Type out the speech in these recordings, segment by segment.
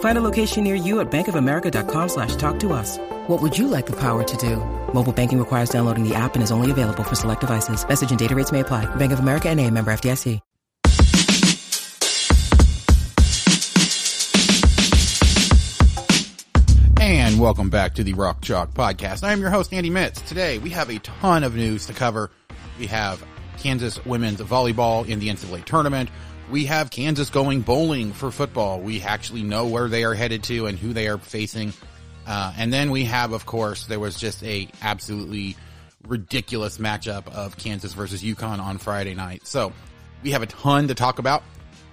Find a location near you at bankofamerica.com slash talk to us. What would you like the power to do? Mobile banking requires downloading the app and is only available for select devices. Message and data rates may apply. Bank of America and a member FDIC. And welcome back to the Rock Chalk Podcast. I am your host, Andy Mitts. Today we have a ton of news to cover. We have Kansas women's volleyball in the NCAA tournament. We have Kansas going bowling for football. We actually know where they are headed to and who they are facing. Uh, and then we have, of course, there was just a absolutely ridiculous matchup of Kansas versus UConn on Friday night. So we have a ton to talk about.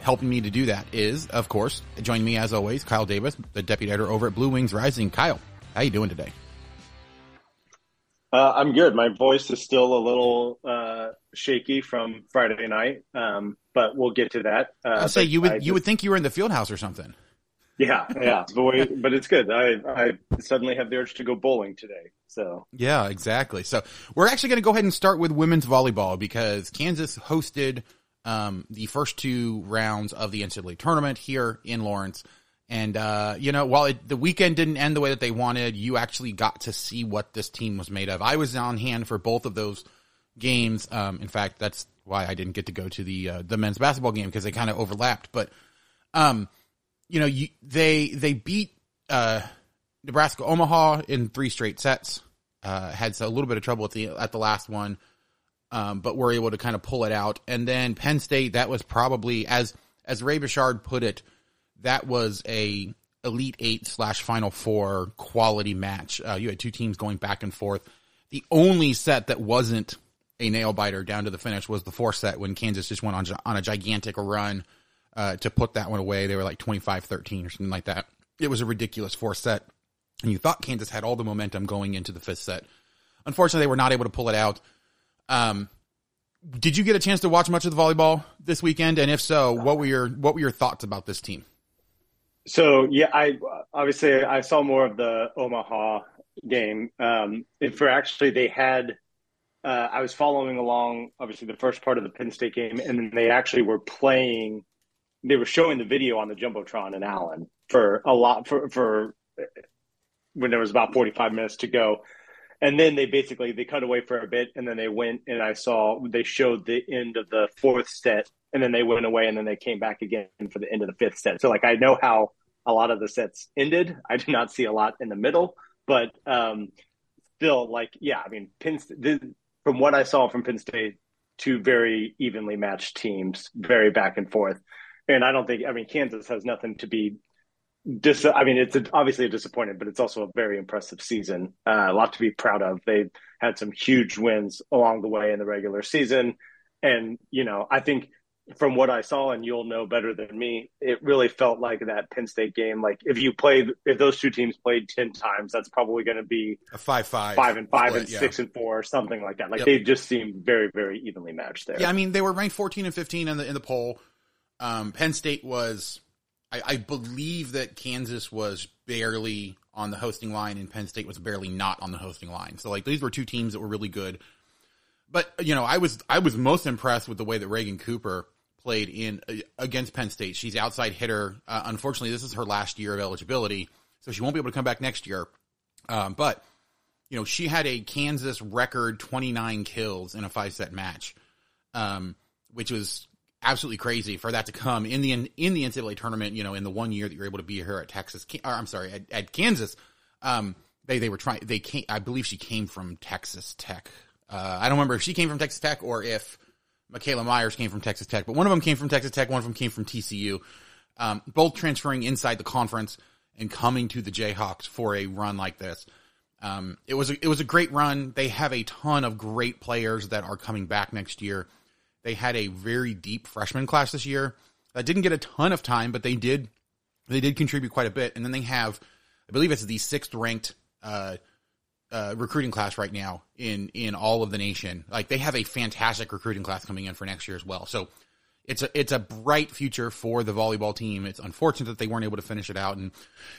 Helping me to do that is, of course, join me as always, Kyle Davis, the deputy editor over at Blue Wings Rising. Kyle, how you doing today? Uh, I'm good. My voice is still a little uh, shaky from Friday night, um, but we'll get to that. Uh, I'll say you would I you just, would think you were in the field house or something. Yeah, yeah, but it's good. I I suddenly have the urge to go bowling today. So yeah, exactly. So we're actually going to go ahead and start with women's volleyball because Kansas hosted um, the first two rounds of the NCAA tournament here in Lawrence. And, uh, you know, while it, the weekend didn't end the way that they wanted, you actually got to see what this team was made of. I was on hand for both of those games. Um, in fact, that's why I didn't get to go to the, uh, the men's basketball game because they kind of overlapped. But, um, you know, you, they, they beat, uh, Nebraska Omaha in three straight sets. Uh, had a little bit of trouble at the, at the last one um, but were able to kind of pull it out. And then Penn State, that was probably as as Ray Bechard put it, that was a Elite Eight slash Final Four quality match. Uh, you had two teams going back and forth. The only set that wasn't a nail biter down to the finish was the fourth set when Kansas just went on on a gigantic run uh, to put that one away. They were like 25-13 or something like that. It was a ridiculous fourth set, and you thought Kansas had all the momentum going into the fifth set. Unfortunately, they were not able to pull it out. Um, did you get a chance to watch much of the volleyball this weekend? And if so, what were your what were your thoughts about this team? So yeah, I obviously I saw more of the Omaha game. Um, for actually, they had uh, I was following along obviously the first part of the Penn State game, and then they actually were playing. They were showing the video on the jumbotron in Allen for a lot for for when there was about forty five minutes to go and then they basically they cut away for a bit and then they went and i saw they showed the end of the fourth set and then they went away and then they came back again for the end of the fifth set so like i know how a lot of the sets ended i did not see a lot in the middle but um still like yeah i mean penn from what i saw from penn state two very evenly matched teams very back and forth and i don't think i mean kansas has nothing to be dis- I mean, it's a, obviously a disappointment, but it's also a very impressive season. Uh, a lot to be proud of. They had some huge wins along the way in the regular season, and you know, I think from what I saw, and you'll know better than me, it really felt like that Penn State game. Like if you played, if those two teams played ten times, that's probably going to be a five-five, five and five split, and yeah. six and four, or something like that. Like yep. they just seemed very, very evenly matched there. Yeah, I mean, they were ranked fourteen and fifteen in the in the poll. Um, Penn State was I, I believe that Kansas was barely on the hosting line and Penn State was barely not on the hosting line. So like these were two teams that were really good. But you know, I was I was most impressed with the way that Reagan Cooper played in uh, against Penn State. She's outside hitter. Uh, unfortunately, this is her last year of eligibility, so she won't be able to come back next year. Um, but you know, she had a Kansas record 29 kills in a five set match, um, which was absolutely crazy for that to come in the in the NCAA tournament. You know, in the one year that you're able to be here at Texas, or I'm sorry, at, at Kansas. Um, they they were trying. They came. I believe she came from Texas Tech. Uh, I don't remember if she came from Texas Tech or if Michaela Myers came from Texas Tech, but one of them came from Texas Tech, one of them came from TCU. Um, both transferring inside the conference and coming to the Jayhawks for a run like this. Um, it was a, it was a great run. They have a ton of great players that are coming back next year. They had a very deep freshman class this year that didn't get a ton of time, but they did they did contribute quite a bit. And then they have, I believe it's the sixth ranked uh, uh, recruiting class right now in in all of the nation. Like they have a fantastic recruiting class coming in for next year as well. So it's a it's a bright future for the volleyball team. It's unfortunate that they weren't able to finish it out, and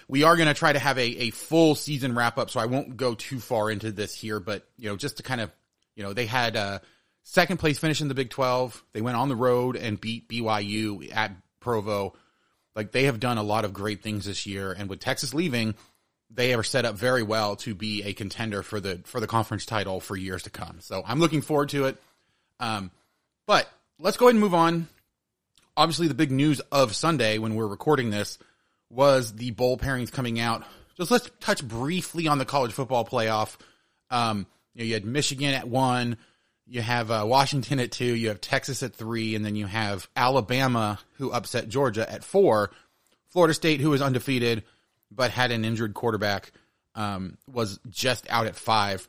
we are going to try to have a, a full season wrap up. So I won't go too far into this here, but you know, just to kind of you know, they had a second place finish in the Big Twelve. They went on the road and beat BYU at Provo. Like they have done a lot of great things this year, and with Texas leaving, they are set up very well to be a contender for the for the conference title for years to come. So I'm looking forward to it. Um, but let's go ahead and move on. Obviously, the big news of Sunday when we're recording this was the bowl pairings coming out. Just let's touch briefly on the college football playoff. Um, you, know, you had Michigan at one, you have uh, Washington at two, you have Texas at three, and then you have Alabama who upset Georgia at four. Florida State, who is undefeated but had an injured quarterback, um, was just out at five.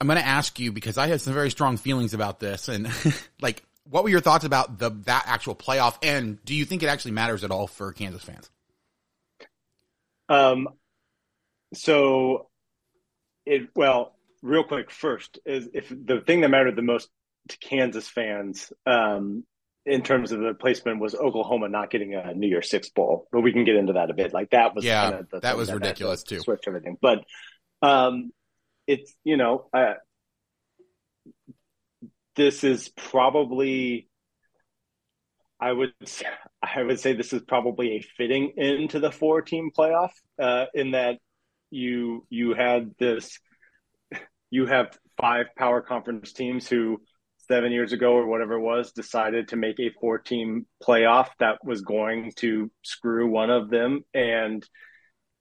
I'm going to ask you because I had some very strong feelings about this, and like, what were your thoughts about the that actual playoff? And do you think it actually matters at all for Kansas fans? Um, so it well, real quick first is if the thing that mattered the most to Kansas fans um, in terms of the placement was Oklahoma not getting a New Year's Six bowl, but we can get into that a bit. Like that was yeah, that was that ridiculous too. Switch everything, but um, it's you know, uh, this is probably. I would I would say this is probably a fitting into the four team playoff uh, in that you you had this you have five power conference teams who seven years ago or whatever it was decided to make a four team playoff that was going to screw one of them. And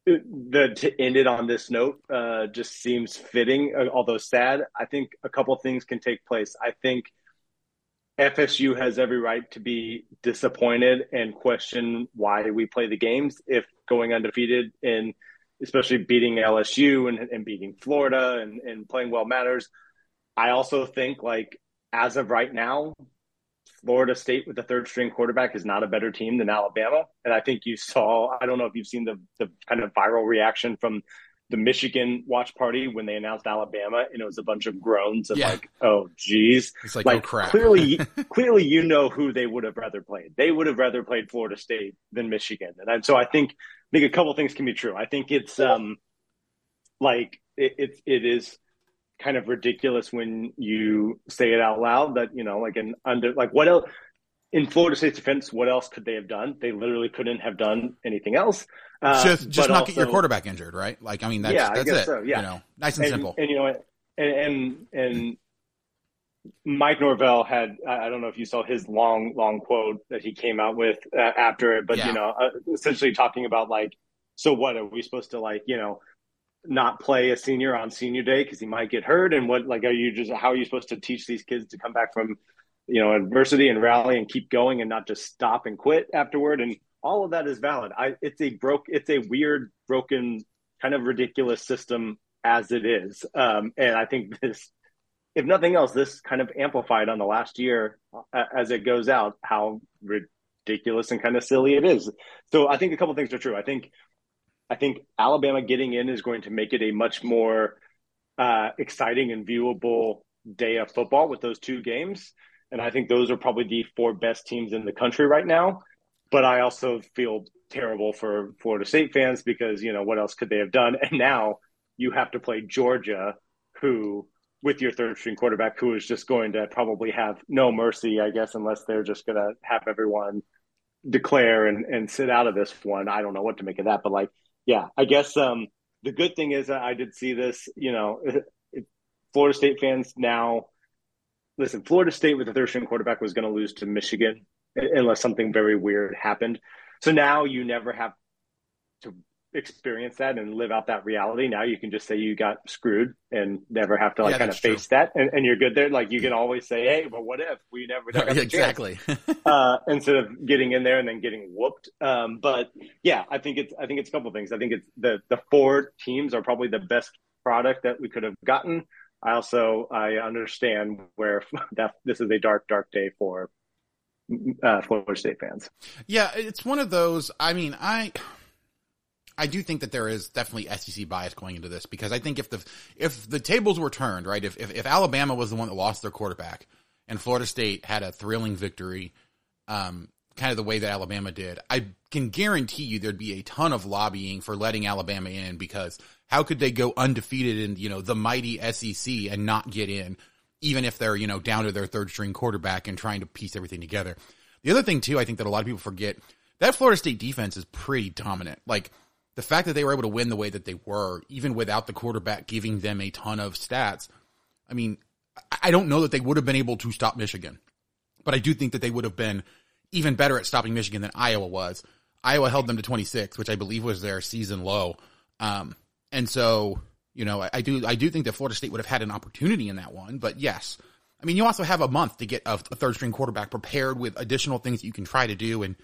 the to end it on this note uh, just seems fitting uh, although sad. I think a couple things can take place. I think fsu has every right to be disappointed and question why we play the games. If going undefeated and especially beating lsu and, and beating florida and, and playing well matters. I also think like as of right now, Florida State with the third string quarterback is not a better team than Alabama. And I think you saw, I don't know if you've seen the, the kind of viral reaction from the Michigan watch party when they announced Alabama and it was a bunch of groans of yeah. like, oh geez. It's like, like oh crap. clearly clearly you know who they would have rather played. They would have rather played Florida State than Michigan. And I, so I think I think a couple things can be true. I think it's um like it, it, it is kind of ridiculous when you say it out loud that you know like an under like what else in Florida State's defense, what else could they have done? They literally couldn't have done anything else. Uh, just just not also, get your quarterback injured, right? Like I mean, that's, yeah, that's it. So, yeah, you know, nice and, and simple. And you know, and and and Mike Norvell had I don't know if you saw his long long quote that he came out with uh, after it, but yeah. you know, uh, essentially talking about like, so what are we supposed to like, you know not play a senior on senior day because he might get hurt? And what like are you just how are you supposed to teach these kids to come back from you know adversity and rally and keep going and not just stop and quit afterward? And all of that is valid. I it's a broke it's a weird broken kind of ridiculous system as it is. Um, and i think this if nothing else this kind of amplified on the last year uh, as it goes out how ridiculous and kind of silly it is. So i think a couple things are true. I think I think Alabama getting in is going to make it a much more uh, exciting and viewable day of football with those two games. And I think those are probably the four best teams in the country right now. But I also feel terrible for Florida State fans because, you know, what else could they have done? And now you have to play Georgia, who with your third string quarterback who is just going to probably have no mercy, I guess, unless they're just going to have everyone declare and, and sit out of this one. I don't know what to make of that, but like, yeah, I guess um, the good thing is I did see this, you know, Florida State fans now listen, Florida State with the third string quarterback was going to lose to Michigan unless something very weird happened. So now you never have to experience that and live out that reality. Now you can just say you got screwed and never have to like yeah, kind of face true. that, and, and, you're good there. Like you can always say, "Hey, but what if we never?" never exactly. uh, instead of getting in there and then getting whooped. Um, but yeah, I think it's I think it's a couple things. I think it's the the four teams are probably the best product that we could have gotten. I also I understand where that this is a dark dark day for uh, Florida State fans. Yeah, it's one of those. I mean, I I do think that there is definitely SEC bias going into this because I think if the if the tables were turned, right, if if, if Alabama was the one that lost their quarterback and Florida State had a thrilling victory, um, kind of the way that Alabama did, I can guarantee you there'd be a ton of lobbying for letting Alabama in because how could they go undefeated in you know the mighty SEC and not get in, even if they're you know down to their third string quarterback and trying to piece everything together. The other thing too, I think that a lot of people forget that Florida State defense is pretty dominant. Like the fact that they were able to win the way that they were, even without the quarterback giving them a ton of stats, I mean, I don't know that they would have been able to stop Michigan, but I do think that they would have been even better at stopping Michigan than Iowa was. Iowa held them to 26, which I believe was their season low. Um, and so, you know, I, I, do, I do think that Florida State would have had an opportunity in that one, but yes. I mean, you also have a month to get a, a third string quarterback prepared with additional things that you can try to do and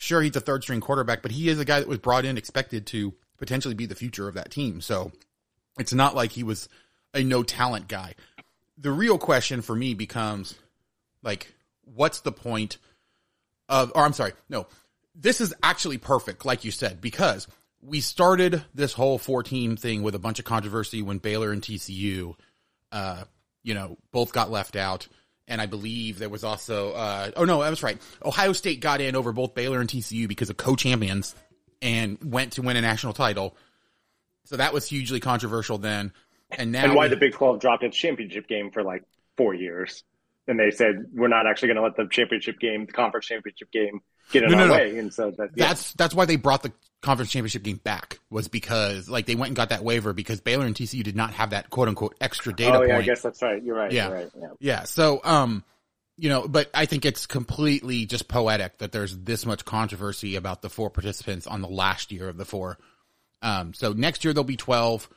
sure he's a third string quarterback, but he is a guy that was brought in expected to potentially be the future of that team. So it's not like he was a no talent guy. The real question for me becomes like, what's the point of, or I'm sorry, no, this is actually perfect, like you said, because we started this whole 14 thing with a bunch of controversy when Baylor and TCU, uh, you know, both got left out and I believe there was also uh, oh no, I was right. Ohio State got in over both Baylor and TCU because of co-champions and went to win a national title. So that was hugely controversial then. And now and why we, the Big Twelve dropped its championship game for like four years, and they said we're not actually going to let the championship game, the conference championship game, get in no, our no, way. And so that, yeah. that's that's why they brought the conference championship game back was because like they went and got that waiver because Baylor and TCU did not have that quote unquote extra data. Oh yeah, point. I guess that's right. You're right. Yeah. You're right. Yeah. Yeah. So um, you know, but I think it's completely just poetic that there's this much controversy about the four participants on the last year of the four. Um, so next year there'll be twelve.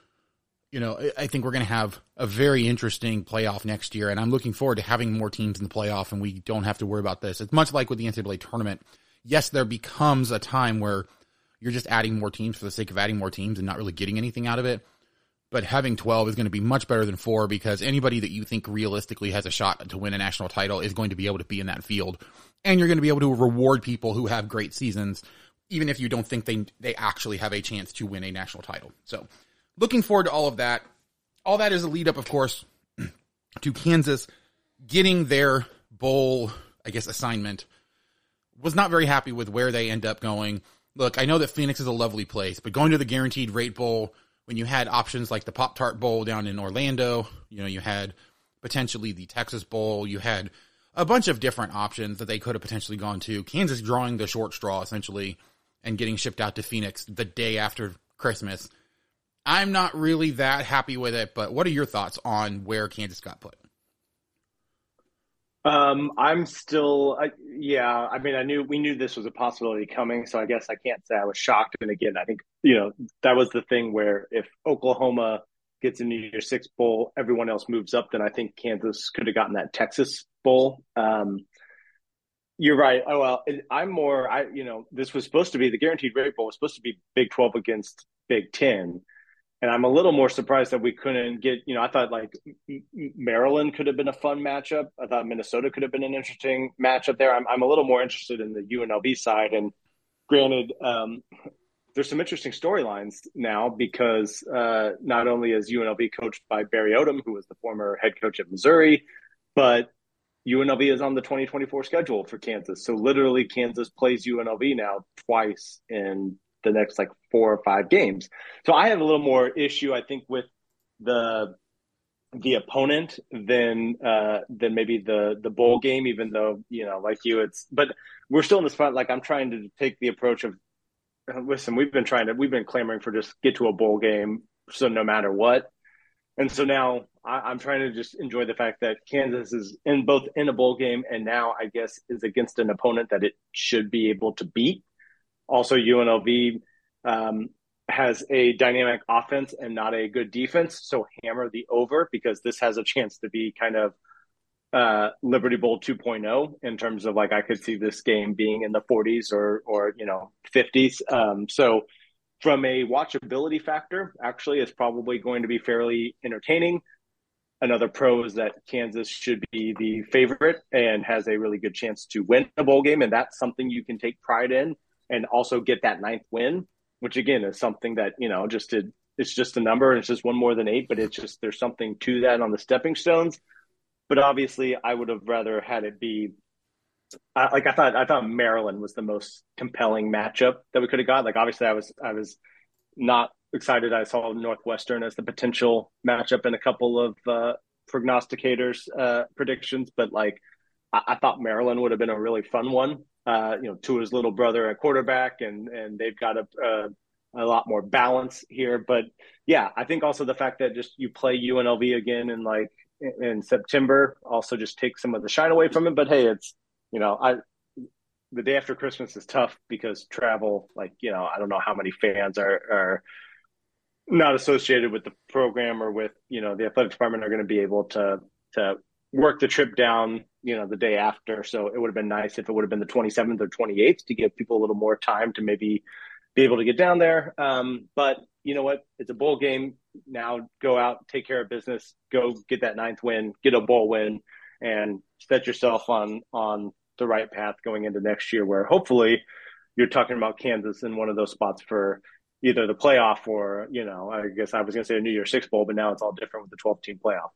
You know, I think we're going to have a very interesting playoff next year, and I'm looking forward to having more teams in the playoff, and we don't have to worry about this. It's much like with the NCAA tournament. Yes, there becomes a time where you're just adding more teams for the sake of adding more teams and not really getting anything out of it. But having 12 is going to be much better than four because anybody that you think realistically has a shot to win a national title is going to be able to be in that field. And you're going to be able to reward people who have great seasons, even if you don't think they, they actually have a chance to win a national title. So looking forward to all of that. All that is a lead up, of course, to Kansas getting their bowl, I guess, assignment. Was not very happy with where they end up going look, I know that Phoenix is a lovely place, but going to the Guaranteed Rate Bowl when you had options like the Pop Tart Bowl down in Orlando, you know, you had potentially the Texas Bowl, you had a bunch of different options that they could have potentially gone to. Kansas drawing the short straw essentially and getting shipped out to Phoenix the day after Christmas. I'm not really that happy with it, but what are your thoughts on where Kansas got put? Um, I'm still, yeah. I mean, I knew we knew this was a possibility coming, so I guess I can't say I was shocked. And again, I think you know that was the thing where if Oklahoma gets into your six bowl, everyone else moves up. Then I think Kansas could have gotten that Texas bowl. Um, you're right. Oh well, I'm more. I you know this was supposed to be the guaranteed rate bowl was supposed to be Big Twelve against Big Ten, and I'm a little more surprised that we couldn't get, you know, I thought like Maryland could have been a fun matchup. I thought Minnesota could have been an interesting matchup there. I'm, I'm a little more interested in the UNLV side. And granted, um, there's some interesting storylines now because uh, not only is UNLV coached by Barry Odom, who was the former head coach at Missouri, but UNLV is on the 2024 schedule for Kansas. So literally, Kansas plays UNLV now twice in the next like four or five games. So I have a little more issue, I think, with the the opponent than uh, than maybe the the bowl game. Even though you know, like you, it's but we're still in the spot. Like I'm trying to take the approach of listen. We've been trying to we've been clamoring for just get to a bowl game. So no matter what, and so now I, am trying to just enjoy the fact that Kansas is in both in a bowl game and now I guess is against an opponent that it should be able to beat. Also, UNLV um, has a dynamic offense and not a good defense, so hammer the over because this has a chance to be kind of uh, Liberty Bowl 2.0 in terms of like I could see this game being in the 40s or or you know 50s. Um, so from a watchability factor, actually, it's probably going to be fairly entertaining. Another pro is that Kansas should be the favorite and has a really good chance to win a bowl game, and that's something you can take pride in and also get that ninth win, which again is something that you know just to, it's just a number and it's just one more than eight, but it's just there's something to that on the stepping stones. But obviously, I would have rather had it be like I thought. I thought Maryland was the most compelling matchup that we could have got. Like obviously, I was I was not excited. I saw Northwestern as the potential matchup in a couple of uh, prognosticators' uh, predictions, but like I-, I, thought Maryland would have been a really fun one. Uh, you know, Tua's little brother at quarterback, and and they've got a, a a lot more balance here. But yeah, I think also the fact that just you play UNLV again in like in September also just takes some of the shine away from it. But hey, it's you know I the day after Christmas is tough because travel, like you know, I don't know how many fans are are not associated with the program or with you know the athletic department are going to be able to to work the trip down you know the day after. So it would have been nice if it would have been the 27th or 28th to give people a little more time to maybe be able to get down there. Um, but you know what? It's a bowl game. Now go out take care of business go get that ninth win get a bowl win and set yourself on on the right path going into next year where hopefully you're talking about kansas in one of those spots for either the playoff or you know I guess I was going to say a New Year's Six bowl, but now it's all different with the 12 team playoff.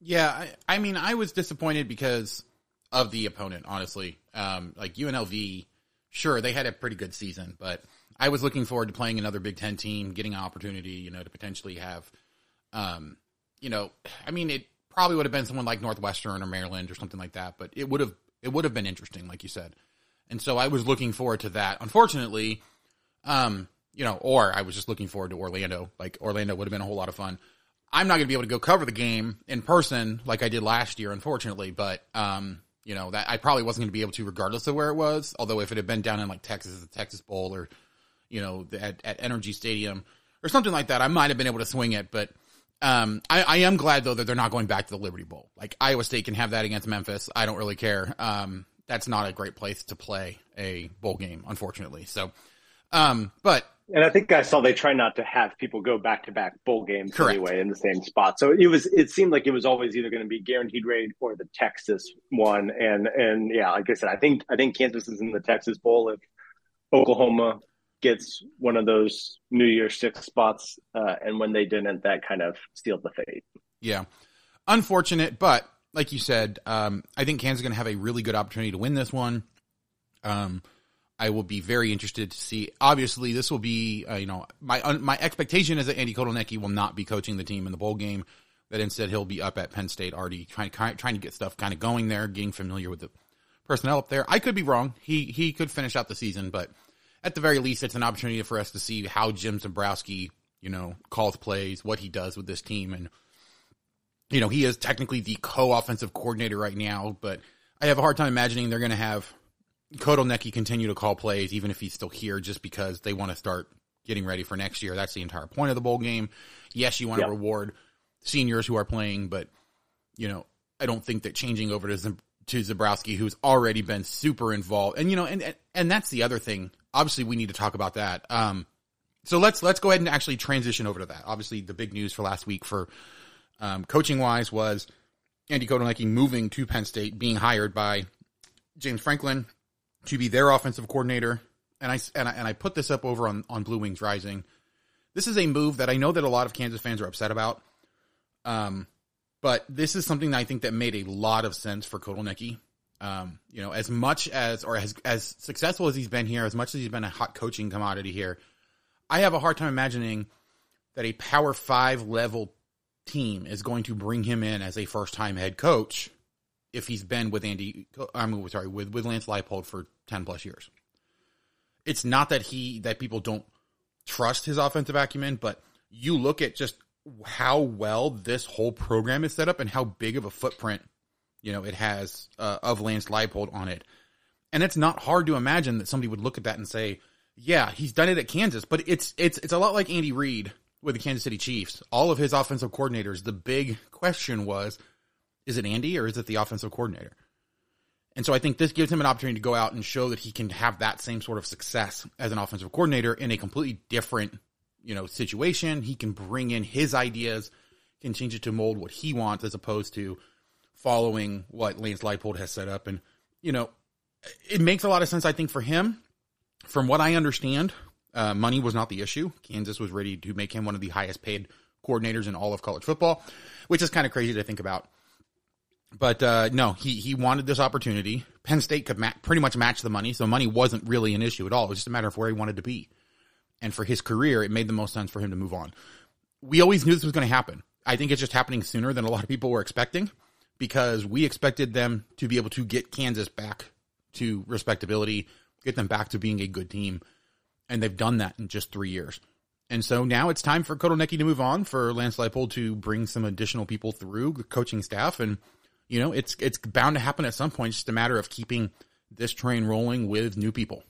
Yeah, I, I, mean I was disappointed because of the opponent. Honestly, um, like UNLV, sure they had a pretty good season, but I was looking forward to playing another Big Ten team, getting an opportunity, you know, to potentially have, um, you know, I mean it probably would have been someone like Northwestern or Maryland or something like that, but it would have it would have been interesting, like you said, and so I was looking forward to that. Unfortunately, um, you know, or I was just looking forward to Orlando. Like Orlando would have been a whole lot of fun. I'm not going to be able to go cover the game in person like I did last year, unfortunately. But um, you know that I probably wasn't going to be able to, regardless of where it was. Although if it had been down in like Texas, the Texas Bowl, or you know at, at NRG Stadium or something like that, I might have been able to swing it. But um, I, I, am glad though that they're not going back to the Liberty Bowl. Like Iowa State can have that against Memphis. I don't really care. Um, that's not a great place to play a bowl game, unfortunately. So, um, but and I think I saw they try not to have people go back to back bowl games Correct. anyway in the same spot. So it was it seemed like it was always either going to be guaranteed rate or the Texas one. And and yeah, like I said, I think I think Kansas is in the Texas Bowl if Oklahoma gets one of those New Year Six spots. Uh, and when they didn't, that kind of sealed the fate. Yeah, unfortunate, but like you said, um, I think Kansas is going to have a really good opportunity to win this one. Um, I will be very interested to see. Obviously, this will be, uh, you know, my my expectation is that Andy Kotelnicki will not be coaching the team in the bowl game. That instead he'll be up at Penn State already trying trying to get stuff kind of going there, getting familiar with the personnel up there. I could be wrong. He he could finish out the season, but at the very least, it's an opportunity for us to see how Jim Zebrowski, you know, calls plays, what he does with this team, and you know, he is technically the co-offensive coordinator right now, but I have a hard time imagining they're going to have Kotelnicki continue to call plays even if he's still here just because they want to start getting ready for next year. That's the entire point of the bowl game. Yes, you want to reward seniors who are playing, but you know, I don't think that changing over to to Zebrowski, who's already been super involved, and you know, and, and and that's the other thing. Obviously, we need to talk about that. Um, so let's let's go ahead and actually transition over to that. Obviously, the big news for last week for um, coaching wise was Andy Kotelnicki moving to Penn State, being hired by James Franklin to be their offensive coordinator. And I, and I, and I put this up over on, on Blue Wings Rising. This is a move that I know that a lot of Kansas fans are upset about. Um, but this is something that I think that made a lot of sense for Kotelnicki. Um, you know, as much as or as as successful as he's been here, as much as he's been a hot coaching commodity here, I have a hard time imagining that a Power Five level team is going to bring him in as a first time head coach if he's been with Andy, I'm sorry, with, with Lance Leipold for 10 plus years. It's not that he, that people don't trust his offensive acumen, but you look at just how well this whole program is set up and how big of a footprint, you know, it has uh, of Lance Leipold on it. And it's not hard to imagine that somebody would look at that and say, yeah, he's done it at Kansas, but it's, it's, it's a lot like Andy Reid with the Kansas City Chiefs. All of his offensive coordinators, the big question was, is it Andy or is it the offensive coordinator? And so I think this gives him an opportunity to go out and show that he can have that same sort of success as an offensive coordinator in a completely different, you know, situation. He can bring in his ideas, can change it to mold what he wants as opposed to following what Lance Leipold has set up. And, you know, it makes a lot of sense, I think, for him. From what I understand, uh, money was not the issue. Kansas was ready to make him one of the highest paid coordinators in all of college football, which is kind of crazy to think about but uh, no, he he wanted this opportunity. Penn State could ma- pretty much match the money, so money wasn't really an issue at all. It was just a matter of where he wanted to be. And for his career, it made the most sense for him to move on. We always knew this was going to happen. I think it's just happening sooner than a lot of people were expecting because we expected them to be able to get Kansas back to respectability, get them back to being a good team. And they've done that in just three years. And so now it's time for Kotelnicki to move on, for Lance Leipold to bring some additional people through the coaching staff and – you know, it's it's bound to happen at some point. It's just a matter of keeping this train rolling with new people.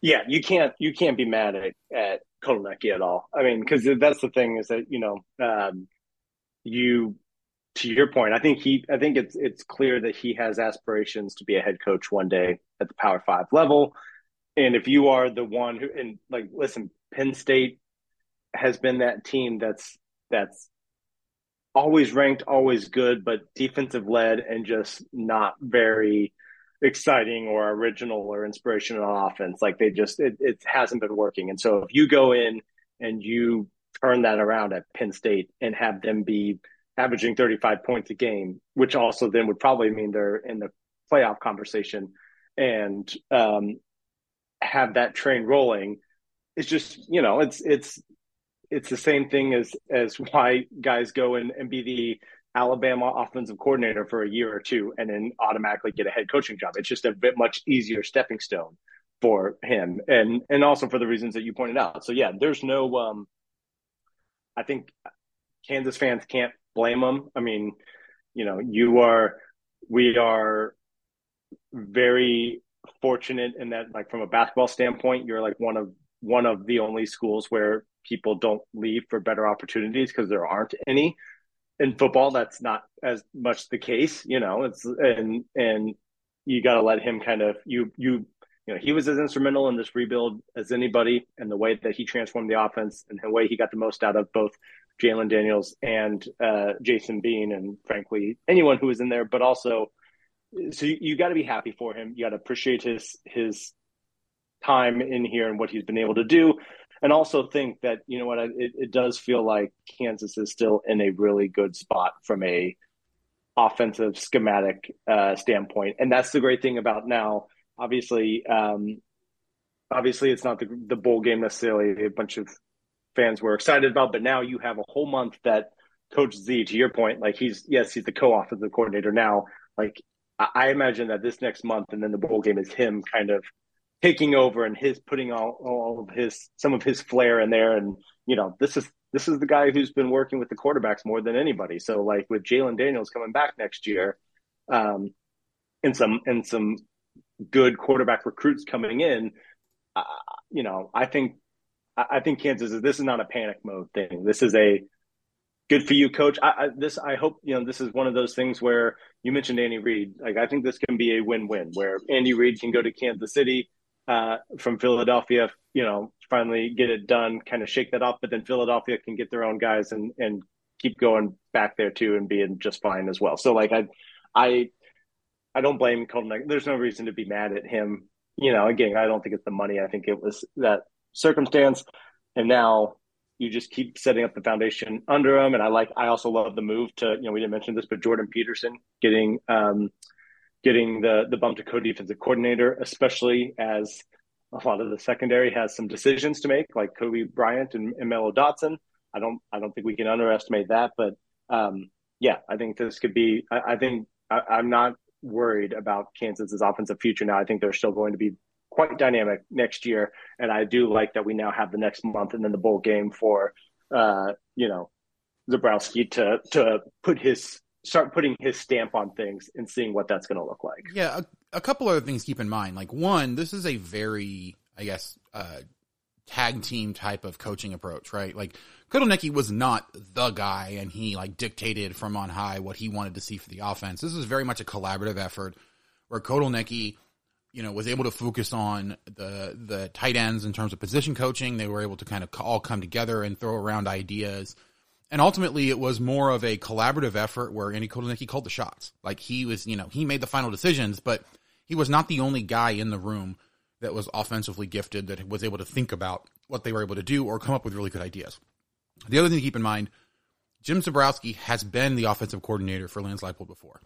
Yeah, you can't you can't be mad at at Kotelnicki at all. I mean, because that's the thing is that you know um, you to your point. I think he I think it's it's clear that he has aspirations to be a head coach one day at the Power Five level. And if you are the one who and like listen, Penn State has been that team that's that's always ranked, always good, but defensive led and just not very exciting or original or inspirational on offense. Like they just, it, it hasn't been working. And so if you go in and you turn that around at Penn State and have them be averaging 35 points a game, which also then would probably mean they're in the playoff conversation and um, have that train rolling. It's just, you know, it's, it's, it's the same thing as as why guys go and, and be the Alabama offensive coordinator for a year or two and then automatically get a head coaching job. It's just a bit much easier stepping stone for him and and also for the reasons that you pointed out. So yeah, there's no um I think Kansas fans can't blame them. I mean, you know, you are we are very fortunate in that like from a basketball standpoint, you're like one of one of the only schools where people don't leave for better opportunities because there aren't any. In football, that's not as much the case, you know. It's and and you got to let him kind of you you you know he was as instrumental in this rebuild as anybody, and the way that he transformed the offense and the way he got the most out of both Jalon Daniels and uh, Jason Bean, and frankly anyone who was in there, but also so you, you got to be happy for him. You got to appreciate his his time in here and what he's been able to do and also think that you know what it, it does feel like Kansas is still in a really good spot from a offensive schematic uh, standpoint, and that's the great thing about now. Obviously, um, obviously, it's not the, the bowl game necessarily. A bunch of fans were excited about, but now you have a whole month that Coach Z, to your point, like he's yes, he's the co-offensive coordinator now. Like I imagine that this next month, and then the bowl game is him kind of taking over and his putting all, all of his some of his flair in there. And you know this is this is the guy who's been working with the quarterbacks more than anybody. So like with Jalon Daniels coming back next year um and some and some good quarterback recruits coming in uh, you know I think I think Kansas is this is not a panic mode thing. This is a good for you coach. I, I this I hope you know this is one of those things where you mentioned Andy Reid. Like I think this can be a win-win where Andy Reid can go to Kansas City uh, from Philadelphia, you know, finally get it done, kind of shake that off. But then Philadelphia can get their own guys and and keep going back there too and being just fine as well. So like I, I, I don't blame Colton. There's no reason to be mad at him. You know, again, I don't think it's the money. I think it was that circumstance, and now you just keep setting up the foundation under him. And I like. I also love the move to you know we didn't mention this, but Jordan Peterson getting um, getting the the bump to co-defensive coordinator, especially as a lot of the secondary has some decisions to make, like Cobee Bryant and, and Mello Dotson. I don't I don't think we can underestimate that. But um, yeah, I think this could be. I, I think I, I'm not worried about Kansas's offensive future now. I think they're still going to be quite dynamic next year, and I do like that we now have the next month and then the bowl game for uh, you know Zebrowski to to put his start putting his stamp on things and seeing what that's going to look like. Yeah, a, a couple other things keep in mind. Like one, this is a very, I guess, uh, tag team type of coaching approach, right? Like Kotelnicki was not the guy and he like dictated from on high what he wanted to see for the offense. This is very much a collaborative effort where Kotelnicki, you know, was able to focus on the the tight ends in terms of position coaching. They were able to kind of all come together and throw around ideas. And ultimately, it was more of a collaborative effort where Andy Kotelnicki called the shots. Like he was, you know, he made the final decisions, but he was not the only guy in the room that was offensively gifted that was able to think about what they were able to do or come up with really good ideas. The other thing to keep in mind, Jim Zebrowski has been the offensive coordinator for Lance Leipold before.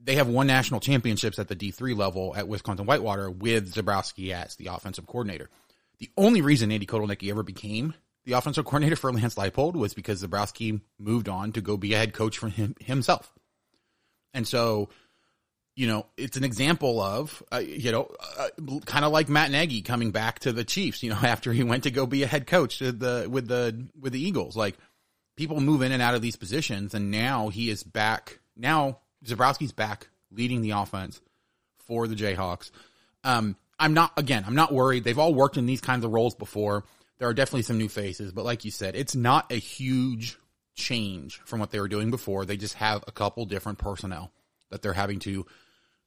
They have won national championships at the D3 level at Wisconsin Whitewater with Zebrowski as the offensive coordinator. The only reason Andy Kotelnicki ever became the offensive coordinator for Lance Leipold was because Zebrowski moved on to go be a head coach for him himself. And so you know, it's an example of, uh, you know, uh, kind of like Matt Nagy coming back to the Chiefs, you know, after he went to go be a head coach with the, with the, with the Eagles. Like people move in and out of these positions and now he is back. Now Zebrowski's back leading the offense for the Jayhawks. Um, I'm not, again, I'm not worried. They've all worked in these kinds of roles before. There are definitely some new faces, but like you said, it's not a huge change from what they were doing before. They just have a couple different personnel that they're having to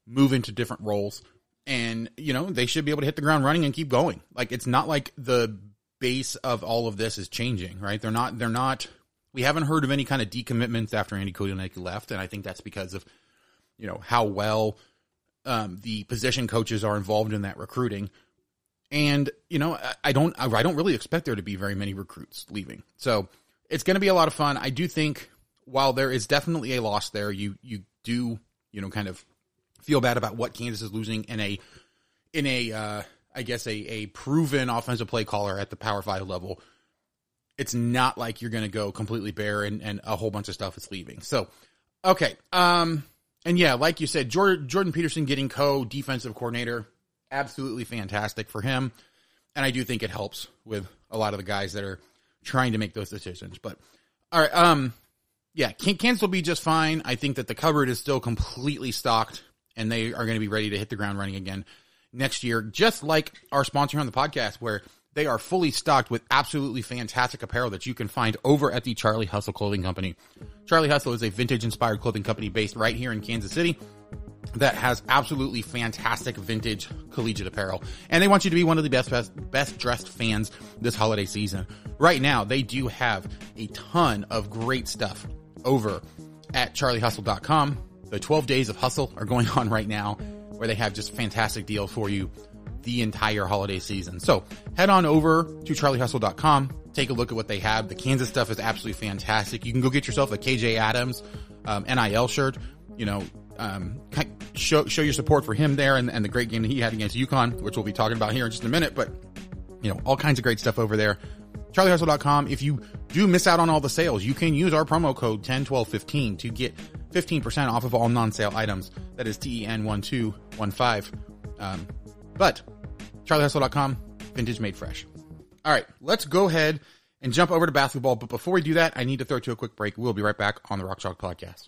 move into different roles. And, you know, they should be able to hit the ground running and keep going. Like, it's not like the base of all of this is changing, right? They're not, they're not, we haven't heard of any kind of decommitments after Andy Kotelnicki left. And I think that's because of, you know, how well um, the position coaches are involved in that recruiting. And, you know, I don't, I don't really expect there to be very many recruits leaving. So it's going to be a lot of fun. I do think while there is definitely a loss there, you, you do, you know, kind of feel bad about what Kansas is losing in a in a uh, I guess a a proven offensive play caller at the Power Five level. It's not like you're going to go completely bare and, and a whole bunch of stuff is leaving. So, okay, um, and yeah, like you said, Jordan, Jordan Peterson getting co defensive coordinator, absolutely fantastic for him, and I do think it helps with a lot of the guys that are trying to make those decisions. But all right, um, yeah, Kansas will be just fine. I think that the cupboard is still completely stocked and they are going to be ready to hit the ground running again next year, just like our sponsor on the podcast, where they are fully stocked with absolutely fantastic apparel that you can find over at the Charlie Hustle Clothing Company. Charlie Hustle is a vintage inspired clothing company based right here in Kansas City that has absolutely fantastic vintage collegiate apparel. And they want you to be one of the best, best, best dressed fans this holiday season. Right now, they do have a ton of great stuff over at charliehustle.com. The 12 days of hustle are going on right now where they have just fantastic deals for you the entire holiday season. So head on over to charliehustle.com. Take a look at what they have. The Kansas stuff is absolutely fantastic. You can go get yourself a KJ Adams um, NIL shirt. You know, um, show show your support for him there and, and the great game that he had against UConn, which we'll be talking about here in just a minute. But you know, all kinds of great stuff over there. CharlieHustle.com. If you do miss out on all the sales, you can use our promo code 101215 to get 15% off of all non-sale items. That is TEN1215. Um, but charliehustle.com, vintage made fresh. All right, let's go ahead and jump over to basketball. But before we do that, I need to throw to a quick break. We'll be right back on the Rock Chalk Podcast.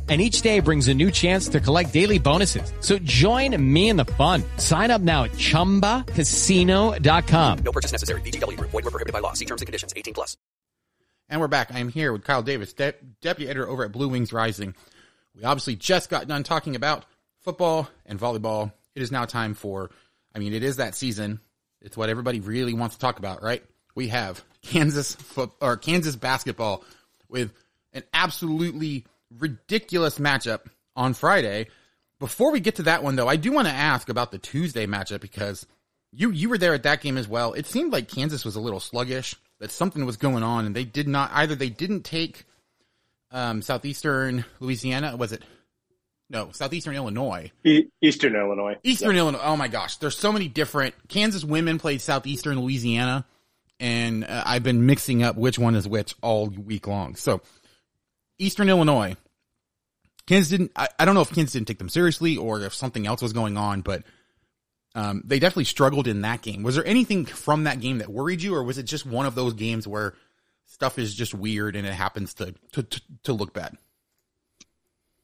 and each day brings a new chance to collect daily bonuses. So join me in the fun. Sign up now at ChumbaCasino.com. No purchase necessary. VGW Group. Void were prohibited by law. See terms and conditions. 18 plus. And we're back. I am here with Kyle Davis, de- deputy editor over at Blue Wings Rising. We obviously just got done talking about football and volleyball. It is now time for, I mean, it is that season. It's what everybody really wants to talk about, right? We have Kansas foot or Kansas basketball with an absolutely ridiculous matchup on Friday. Before we get to that one, though, I do want to ask about the Tuesday matchup because you you were there at that game as well. It seemed like Kansas was a little sluggish, that something was going on, and they did not either. They didn't take um, southeastern Louisiana. Was it no southeastern Illinois? Eastern Illinois. Eastern Illinois. Oh my gosh, there's so many different. Kansas women played southeastern Louisiana, and uh, I've been mixing up which one is which all week long. So Eastern Illinois. Kansas didn't. I, I don't know if Kansas didn't take them seriously or if something else was going on, but um, they definitely struggled in that game. Was there anything from that game that worried you, or was it just one of those games where stuff is just weird and it happens to to to, to look bad?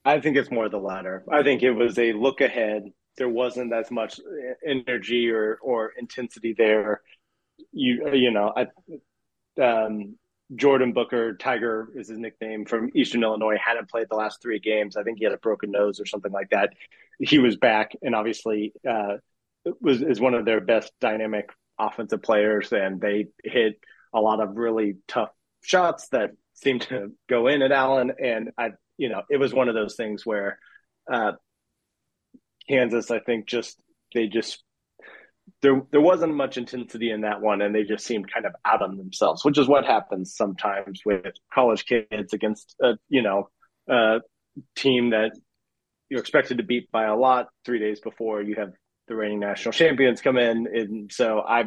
I think it's more the latter. I think it was a look ahead. There wasn't as much energy or or intensity there. You you know, I, um, Jordan Booker, Tiger is his nickname from Eastern Illinois, hadn't played the last three games. I think he had a broken nose or something like that. He was back and obviously uh, was is one of their best dynamic offensive players, and they hit a lot of really tough shots that seemed to go in at Allen. And I, you know, it was one of those things where uh, Kansas, I think, just they just there there wasn't much intensity in that one, and they just seemed kind of out on themselves, which is what happens sometimes with college kids against a you know a team that you're expected to beat by a lot three days before you have the reigning national champions come in, and so I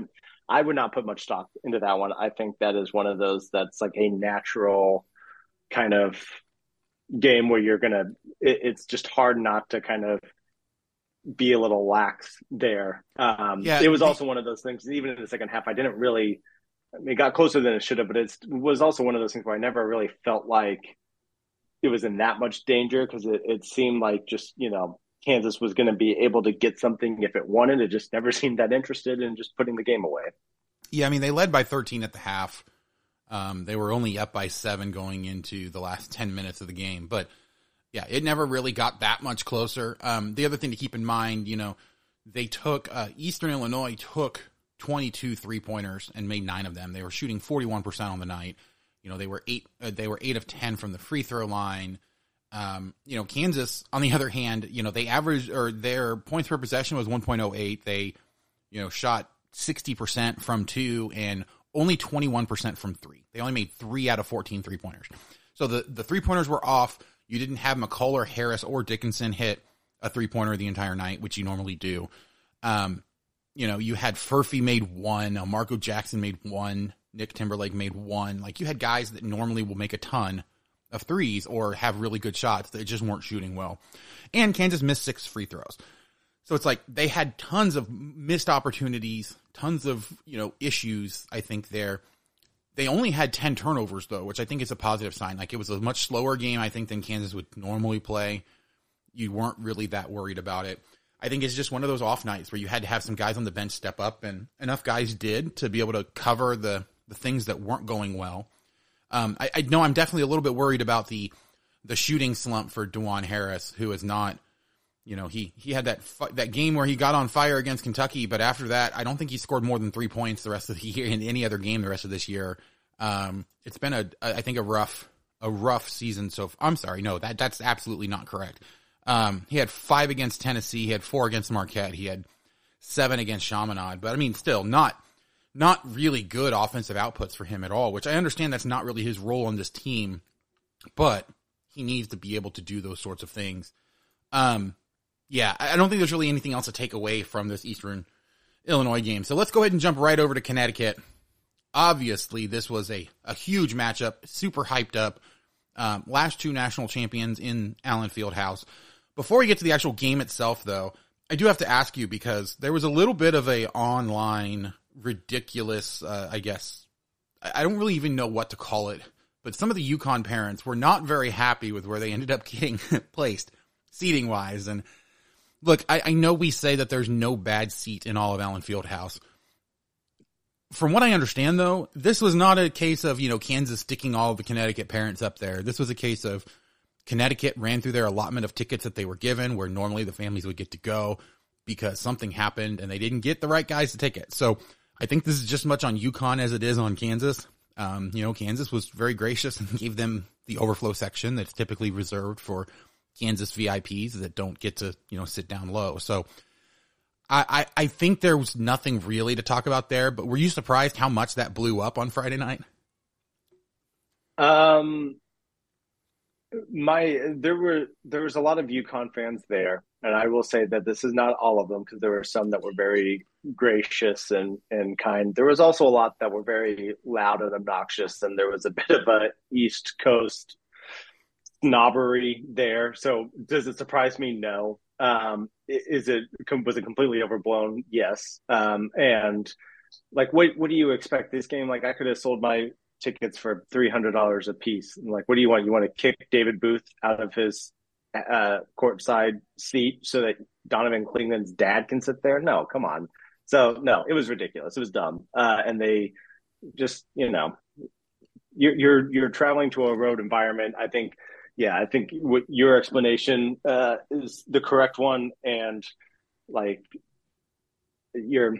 I would not put much stock into that one. I think that is one of those that's like a natural kind of game where you're gonna it, it's just hard not to kind of be a little lax there. Um, Yeah, it was also one of those things. Even in the second half, I didn't really. It got closer than it should have, but it was also one of those things where I never really felt like it was in that much danger because it, it seemed like just you know Kansas was going to be able to get something if it wanted. It just never seemed that interested in just putting the game away. Yeah, I mean they led by 13 at the half. Um, they were only up by seven going into the last 10 minutes of the game, but yeah, it never really got that much closer. Um, the other thing to keep in mind, you know, they took uh, Eastern Illinois took 22 three pointers and made nine of them. They were shooting 41 percent on the night. You know, they were eight. Uh, they were eight of 10 from the free throw line. Um, you know, Kansas, on the other hand, you know, they averaged or their points per possession was 1.08. They, you know, shot 60% from two and only 21% from three. They only made three out of 14 three pointers. So the, the three pointers were off. You didn't have McCullar, Harris, or Dickinson hit a three pointer the entire night, which you normally do. Um, you know, you had Furphy made one, uh, Marco Jackson made one, Nick Timberlake made one. Like you had guys that normally will make a ton of threes or have really good shots that just weren't shooting well. And Kansas missed six free throws. So it's like they had tons of missed opportunities, tons of, you know, issues, I think there. They only had 10 turnovers though, which I think is a positive sign. Like it was a much slower game, I think, than Kansas would normally play. You weren't really that worried about it. I think it's just one of those off nights where you had to have some guys on the bench step up and enough guys did to be able to cover the, the things that weren't going well. Um, I, I know I'm definitely a little bit worried about the, the shooting slump for Dajuan Harris, who is not, you know, he, he had that, fi- that game where he got on fire against Kentucky, but after that, I don't think he scored more than three points the rest of the year in any other game the rest of this year. Um, it's been a, I think a rough, a rough season. So I'm sorry. No, that, that's absolutely not correct. Um, he had five against Tennessee. He had four against Marquette. He had seven against Chaminade. But I mean, still not not really good offensive outputs for him at all. Which I understand that's not really his role on this team, but he needs to be able to do those sorts of things. Um, yeah, I don't think there's really anything else to take away from this Eastern Illinois game. So let's go ahead and jump right over to Connecticut. Obviously, this was a, a huge matchup, super hyped up. Um, last two national champions in Allen Fieldhouse. Before we get to the actual game itself, though, I do have to ask you because there was a little bit of a online ridiculous, uh, I guess, I don't really even know what to call it, but some of the UConn parents were not very happy with where they ended up getting placed seating wise. And look, I, I know we say that there's no bad seat in all of Allen Fieldhouse. From what I understand, though, this was not a case of, you know, Kansas sticking all the Connecticut parents up there. This was a case of Connecticut ran through their allotment of tickets that they were given, where normally the families would get to go because something happened and they didn't get the right guys to take it. So I think this is just much on UConn as it is on Kansas. Um, you know, Kansas was very gracious and gave them the overflow section that's typically reserved for Kansas VIPs that don't get to, you know, sit down low. So I, I, I think there was nothing really to talk about there, but were you surprised how much that blew up on Friday night? Um, my there were there was a lot of UConn fans there, and I will say that this is not all of them because there were some that were very gracious and and kind. There was also a lot that were very loud and obnoxious, and there was a bit of a East Coast snobbery there. So does it surprise me? No. Um, is it was it completely overblown? Yes. Um, and like, what what do you expect this game? Like, I could have sold my tickets for three hundred dollars a piece. like, what do you want? You want to kick David Booth out of his uh, courtside seat so that Donovan Clingan's dad can sit there? No, come on. So no, it was ridiculous. It was dumb. Uh, and they just, you know, you're, you're you're traveling to a road environment. I think yeah, I think what your explanation uh, is the correct one, and like you're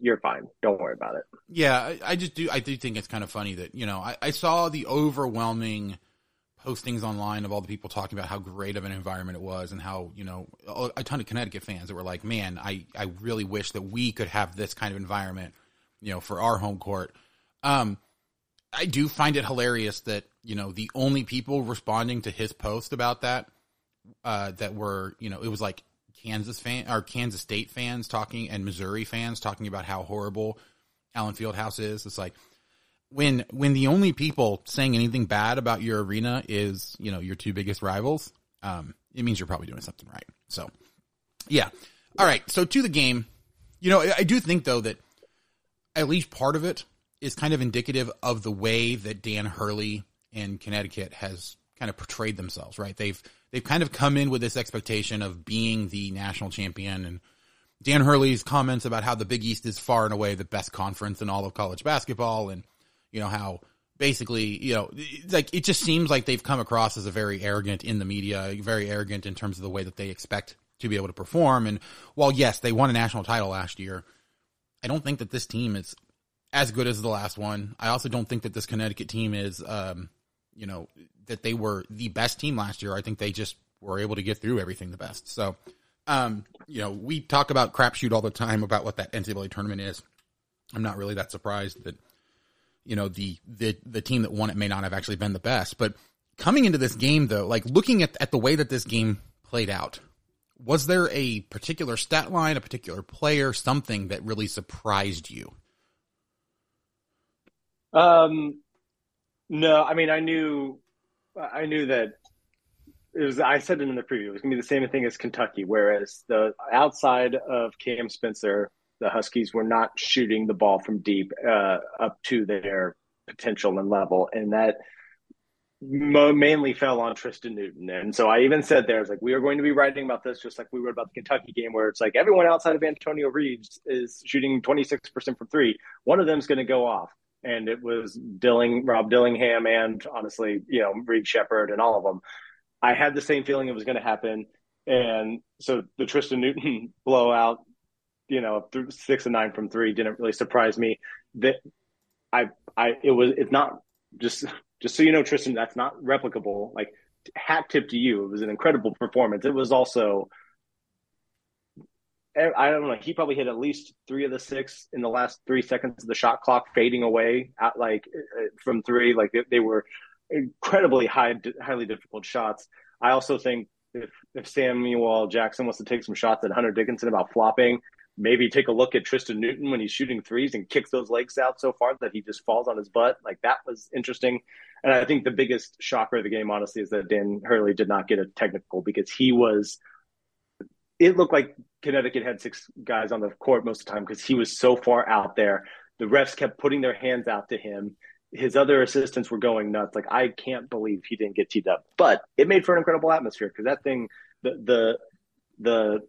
you're fine. Don't worry about it. Yeah, I, I, just do. I do think it's kind of funny that you know I, I, saw the overwhelming postings online of all the people talking about how great of an environment it was, and how you know a ton of Connecticut fans that were like, "Man, I I really wish that we could have this kind of environment, you know, for our home court." Um, I do find it hilarious that you know the only people responding to his post about that uh, that were you know it was like Kansas fan or Kansas State fans talking and Missouri fans talking about how horrible Allen Fieldhouse is. It's like when when the only people saying anything bad about your arena is you know your two biggest rivals, um, it means you're probably doing something right. So yeah, all right. So to the game, you know I, I do think though that at least part of it is kind of indicative of the way that Dan Hurley in Connecticut has kind of portrayed themselves, right? They've they've kind of come in with this expectation of being the national champion and Dan Hurley's comments about how the Big East is far and away the best conference in all of college basketball and you know how basically, you know, like it just seems like they've come across as a very arrogant in the media, very arrogant in terms of the way that they expect to be able to perform and while yes, they won a national title last year, I don't think that this team is as good as the last one. I also don't think that this Connecticut team is, um, you know, that they were the best team last year. I think they just were able to get through everything the best. So, um, you know, we talk about crapshoot all the time about what that NCAA tournament is. I'm not really that surprised that, you know, the, the, the team that won it may not have actually been the best, but coming into this game though, like looking at, at the way that this game played out, was there a particular stat line, a particular player, something that really surprised you? Um, no, I mean, I knew, I knew that it was. I said it in the preview. It was to be the same thing as Kentucky. Whereas the outside of Cam Spencer, the Huskies were not shooting the ball from deep uh, up to their potential and level, and that mainly fell on Tristan Newton. And so I even said there, I like, we are going to be writing about this just like we wrote about the Kentucky game, where it's like everyone outside of Antonio Reeves is shooting 26% from three. One of them is going to go off and it was Dilling, Rob Dillingham, and honestly, you know, Reed Sheppard and all of them. I had the same feeling it was going to happen, and so the Tristan Newton blowout, you know, six and nine from three didn't really surprise me. That I, I, it was, it's not just, just so you know, Tristan, that's not replicable. Like hat tip to you. It was an incredible performance. It was also I don't know. He probably hit at least three of the six in the last three seconds of the shot clock fading away at like uh, from three. Like they, they were incredibly high, highly difficult shots. I also think if if Samuel Jackson wants to take some shots at Hunter Dickinson about flopping, maybe take a look at Tristan Newton when he's shooting threes and kicks those legs out so far that he just falls on his butt. Like that was interesting. And I think the biggest shocker of the game, honestly, is that Dan Hurley did not get a technical because he was. It looked like Connecticut had six guys on the court most of the time because he was so far out there. The refs kept putting their hands out to him. His other assistants were going nuts. Like I can't believe he didn't get teed up, but it made for an incredible atmosphere because that thing, the the the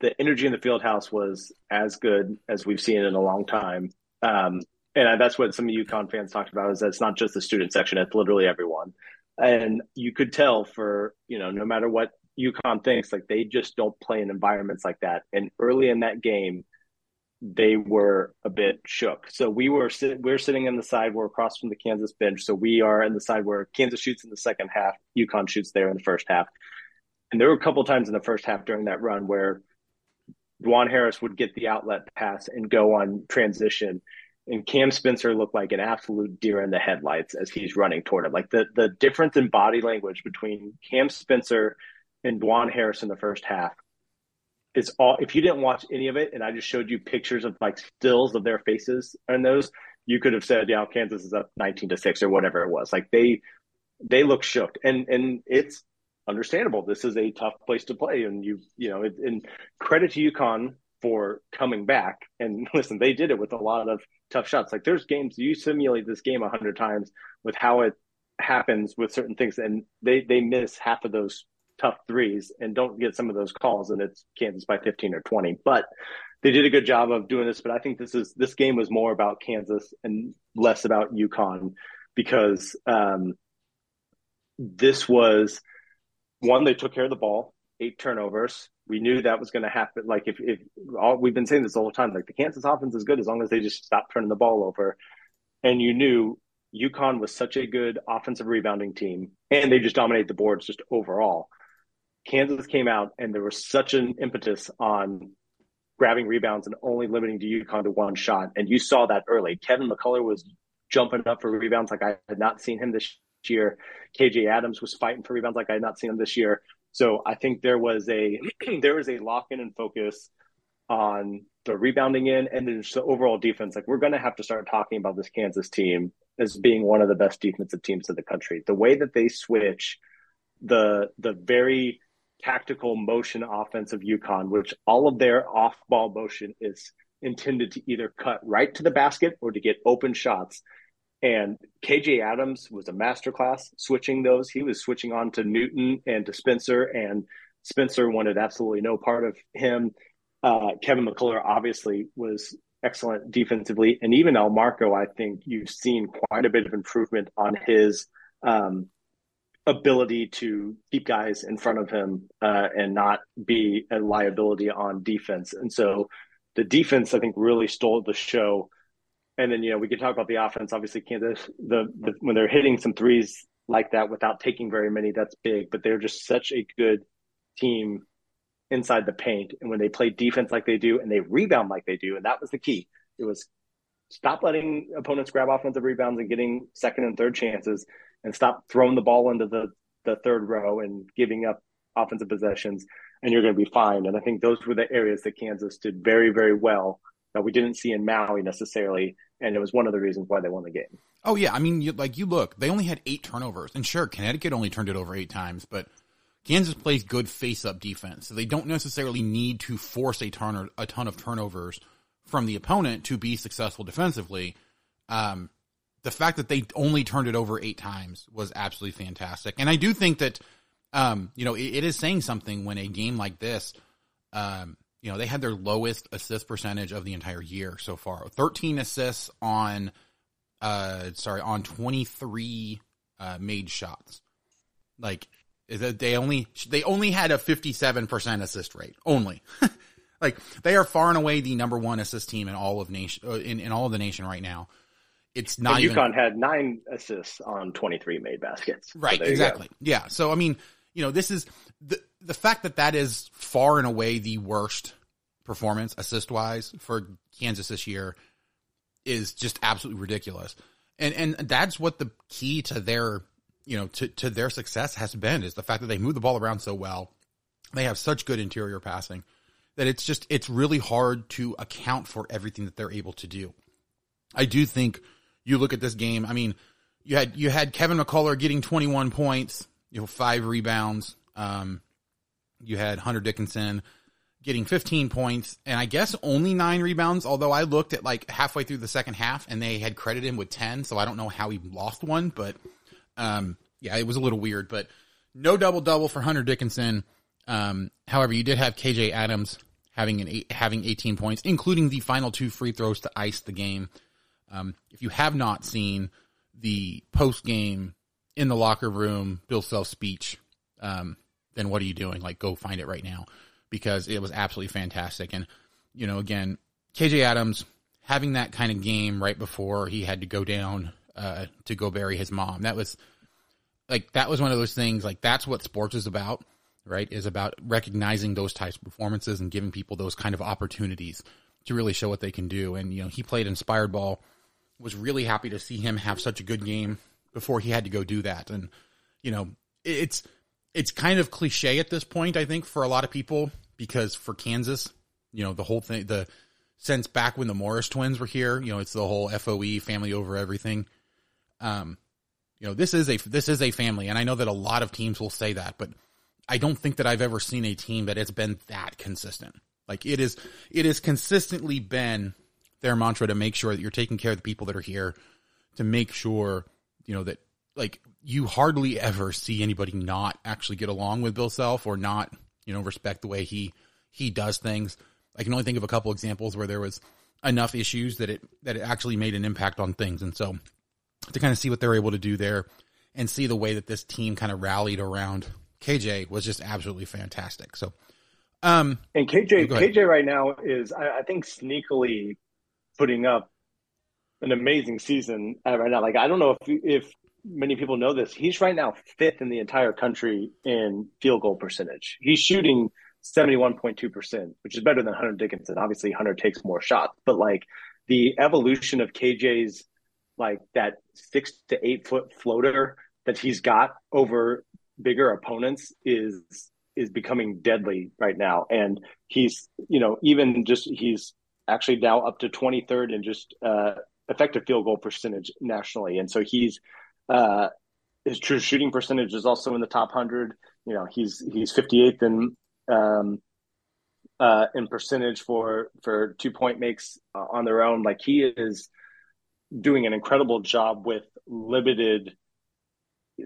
the energy in the field house was as good as we've seen in a long time. Um, and that's what some of UConn fans talked about is that it's not just the student section; it's literally everyone. And you could tell for you know, no matter what UConn thinks like they just don't play in environments like that. And early in that game, they were a bit shook. So we were sitting, we are sitting in the side, we're across from the Kansas bench. So we are in the side where Kansas shoots in the second half, UConn shoots there in the first half. And there were a couple times in the first half during that run where Juan Harris would get the outlet pass and go on transition. And Cam Spencer looked like an absolute deer in the headlights as he's running toward him. Like the the difference in body language between Cam Spencer and Dajuan Harris in the first half is all. If you didn't watch any of it, and I just showed you pictures of like stills of their faces and those, you could have said, "Yeah, Kansas is up nineteen to six or whatever it was." Like they they look shook, and and it's understandable. This is a tough place to play, and you you know, and credit to UConn for coming back. And listen, they did it with a lot of tough shots. Like there's games you simulate this game a hundred times with how it happens with certain things, and they they miss half of those tough threes and don't get some of those calls, and it's Kansas by 15 or 20. But they did a good job of doing this. But I think this is this game was more about Kansas and less about UConn because um, this was one they took care of the ball, eight turnovers. We knew that was going to happen. Like if if all we've been saying this all the time, like the Kansas offense is good as long as they just stop turning the ball over. And you knew UConn was such a good offensive rebounding team, and they just dominate the boards just overall. Kansas came out and there was such an impetus on grabbing rebounds and only limiting to UConn to one shot. And you saw that early. Kevin McCullar was jumping up for rebounds like I had not seen him this year. KJ Adams was fighting for rebounds like I had not seen him this year. So I think there was a there was a lock in and focus on the rebounding in and then just the overall defense. Like we're going to have to start talking about this Kansas team as being one of the best defensive teams in the country. The way that they switch the the very tactical motion offense of UConn, which all of their off ball motion is intended to either cut right to the basket or to get open shots. And KJ Adams was a masterclass switching those. He was switching on to Newton and to Spencer, and Spencer wanted absolutely no part of him. Uh, Kevin McCullar obviously was excellent defensively, and even Elmarko, I think you've seen quite a bit of improvement on his um, ability to keep guys in front of him uh, and not be a liability on defense. And so the defense, I think, really stole the show. And then you know we could talk about the offense. Obviously, Kansas the, the when they're hitting some threes like that without taking very many, that's big. But they're just such a good team inside the paint, and when they play defense like they do, and they rebound like they do, and that was the key. It was stop letting opponents grab offensive rebounds and getting second and third chances and stop throwing the ball into the, the third row and giving up offensive possessions, and you're going to be fine. And I think those were the areas that Kansas did very, very well that we didn't see in Maui necessarily. And it was one of the reasons why they won the game. Oh, yeah. I mean, you, like you look, they only had eight turnovers. And sure, Connecticut only turned it over eight times, but Kansas plays good face up defense. So they don't necessarily need to force a ton, a ton of turnovers from the opponent to be successful defensively. Um, the fact that they only turned it over eight times was absolutely fantastic. And I do think that, um, you know, it, it is saying something when a game like this, um, you know, they had their lowest assist percentage of the entire year so far. 13 assists on, uh, sorry, on 23, uh, made shots. Like, they only, they only had a 57% assist rate. Only. like, they are far and away the number one assist team in all of nation, uh, in, in all of the nation right now it's not and even UConn had nine assists on 23 made baskets. Right, go. exactly. Yeah. So I mean, you know, this is the the fact that that is far and away the worst performance assist wise for Kansas this year is just absolutely ridiculous. And and that's what the key to their you know to to their success has been is the fact that they move the ball around so well. They have such good interior passing that it's just it's really hard to account for everything that they're able to do. I do think you look at this game. I mean, you had you had Kevin McCullar getting 21 points, you know, five rebounds. Um, you had Hunter Dickinson getting 15 points, and I guess only nine rebounds. Although I looked at like halfway through the second half, and they had credited him with 10, so I don't know how he lost one, but um, yeah, it was a little weird. But no double double for Hunter Dickinson. Um, however, you did have KJ Adams having an eight, having 18 points, including the final two free throws to ice the game. Um, if you have not seen the post game in the locker room Bill Self speech, um, then what are you doing? Like, go find it right now because it was absolutely fantastic. And you know, again, KJ Adams having that kind of game right before he had to go down uh, to go bury his mom. That was like that was one of those things. Like that's what sports is about, right? Is about recognizing those types of performances and giving people those kind of opportunities to really show what they can do. And you know, he played inspired ball. Was really happy to see him have such a good game before he had to go do that. And you know, it's it's kind of cliche at this point, I think, for a lot of people because for Kansas, you know, the whole thing, the since back when the Morris twins were here, you know, it's the whole FOE family over everything. Um, you know, this is a this is a family, and I know that a lot of teams will say that, but I don't think that I've ever seen a team that has been that consistent. Like it is, it has consistently been their mantra to make sure that you're taking care of the people that are here, to make sure you know that like you hardly ever see anybody not actually get along with Bill Self or not you know respect the way he he does things. I can only think of a couple examples where there was enough issues that it that it actually made an impact on things, and so to kind of see what they're able to do there and see the way that this team kind of rallied around KJ was just absolutely fantastic. So, um, And KJ, KJ right now is, I, I think, sneakily putting up an amazing season right now. Like, I don't know if if many people know this. He's right now fifth in the entire country in field goal percentage. He's shooting seventy one point two percent, which is better than Hunter Dickinson. Obviously, Hunter takes more shots, but like the evolution of KJ's like that six to eight foot floater that he's got over bigger opponents is is becoming deadly right now and he's you know even just he's actually now up to 23rd in just uh effective field goal percentage nationally and so he's uh his true shooting percentage is also in the top 100 you know he's he's 58th in um uh in percentage for for two point makes uh, on their own like he is doing an incredible job with limited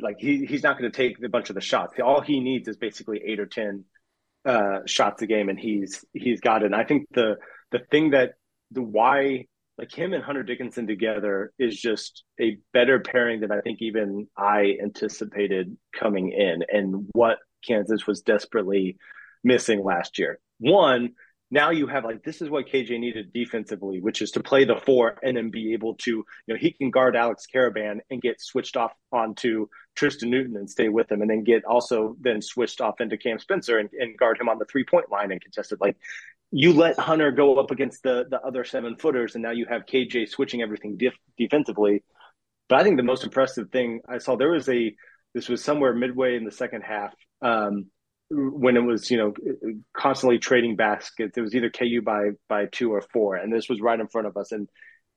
like he he's not going to take a bunch of the shots. All he needs is basically eight or ten uh, shots a game, and he's he's got it. And I think the the thing that the why like him and Hunter Dickinson together is just a better pairing than I think even I anticipated coming in, and what Kansas was desperately missing last year. One, now you have like this is what KJ needed defensively, which is to play the four and then be able to, you know, he can guard Alex Karaban and get switched off onto Tristan Newton and stay with him, and then get also then switched off into Cam Spencer and, and guard him on the three point line and contested. Like you let Hunter go up against the the other seven footers, and now you have KJ switching everything def- defensively. But I think the most impressive thing I saw there was a this was somewhere midway in the second half. Um, when it was you know constantly trading baskets. It was either KU by by two or four, and this was right in front of us. And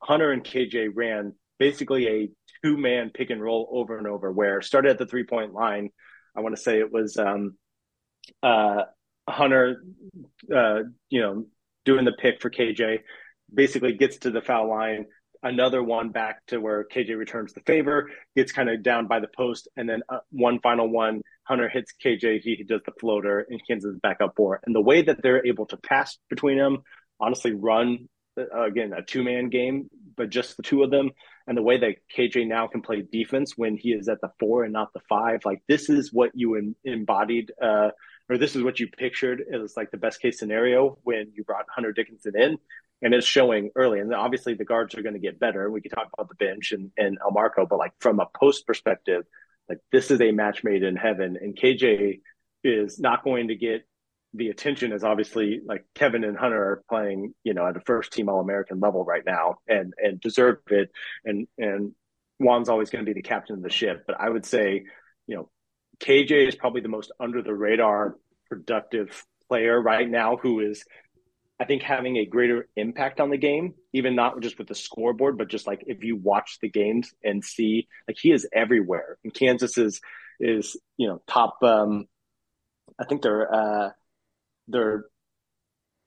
Hunter and KJ ran basically a two man pick and roll over and over. Where started at the three point line. I want to say it was um, uh, Hunter, uh, you know, doing the pick for KJ. Basically gets to the foul line. Another one back to where KJ returns the favor, gets kind of down by the post, and then uh, one final one Hunter hits KJ, he does the floater, and Kansas back up four. And the way that they're able to pass between them, honestly, run uh, again a two man game, but just the two of them, and the way that KJ now can play defense when he is at the four and not the five, like this is what you em- embodied uh, or this is what you pictured as like the best case scenario when you brought Hunter Dickinson in, and it's showing early. And obviously the guards are going to get better. And we can talk about the bench and and Elmarko, but like from a post perspective, like this is a match made in heaven, and KJ is not going to get the attention as obviously like Kevin and Hunter are playing, you know, at a first team All American level right now and and deserve it. And and Juan's always going to be the captain of the ship. But I would say, you know, KJ is probably the most under the radar productive player right now who is I think having a greater impact on the game, even not just with the scoreboard, but just like if you watch the games and see like he is everywhere. And Kansas is is, you know, top um I think they're uh they're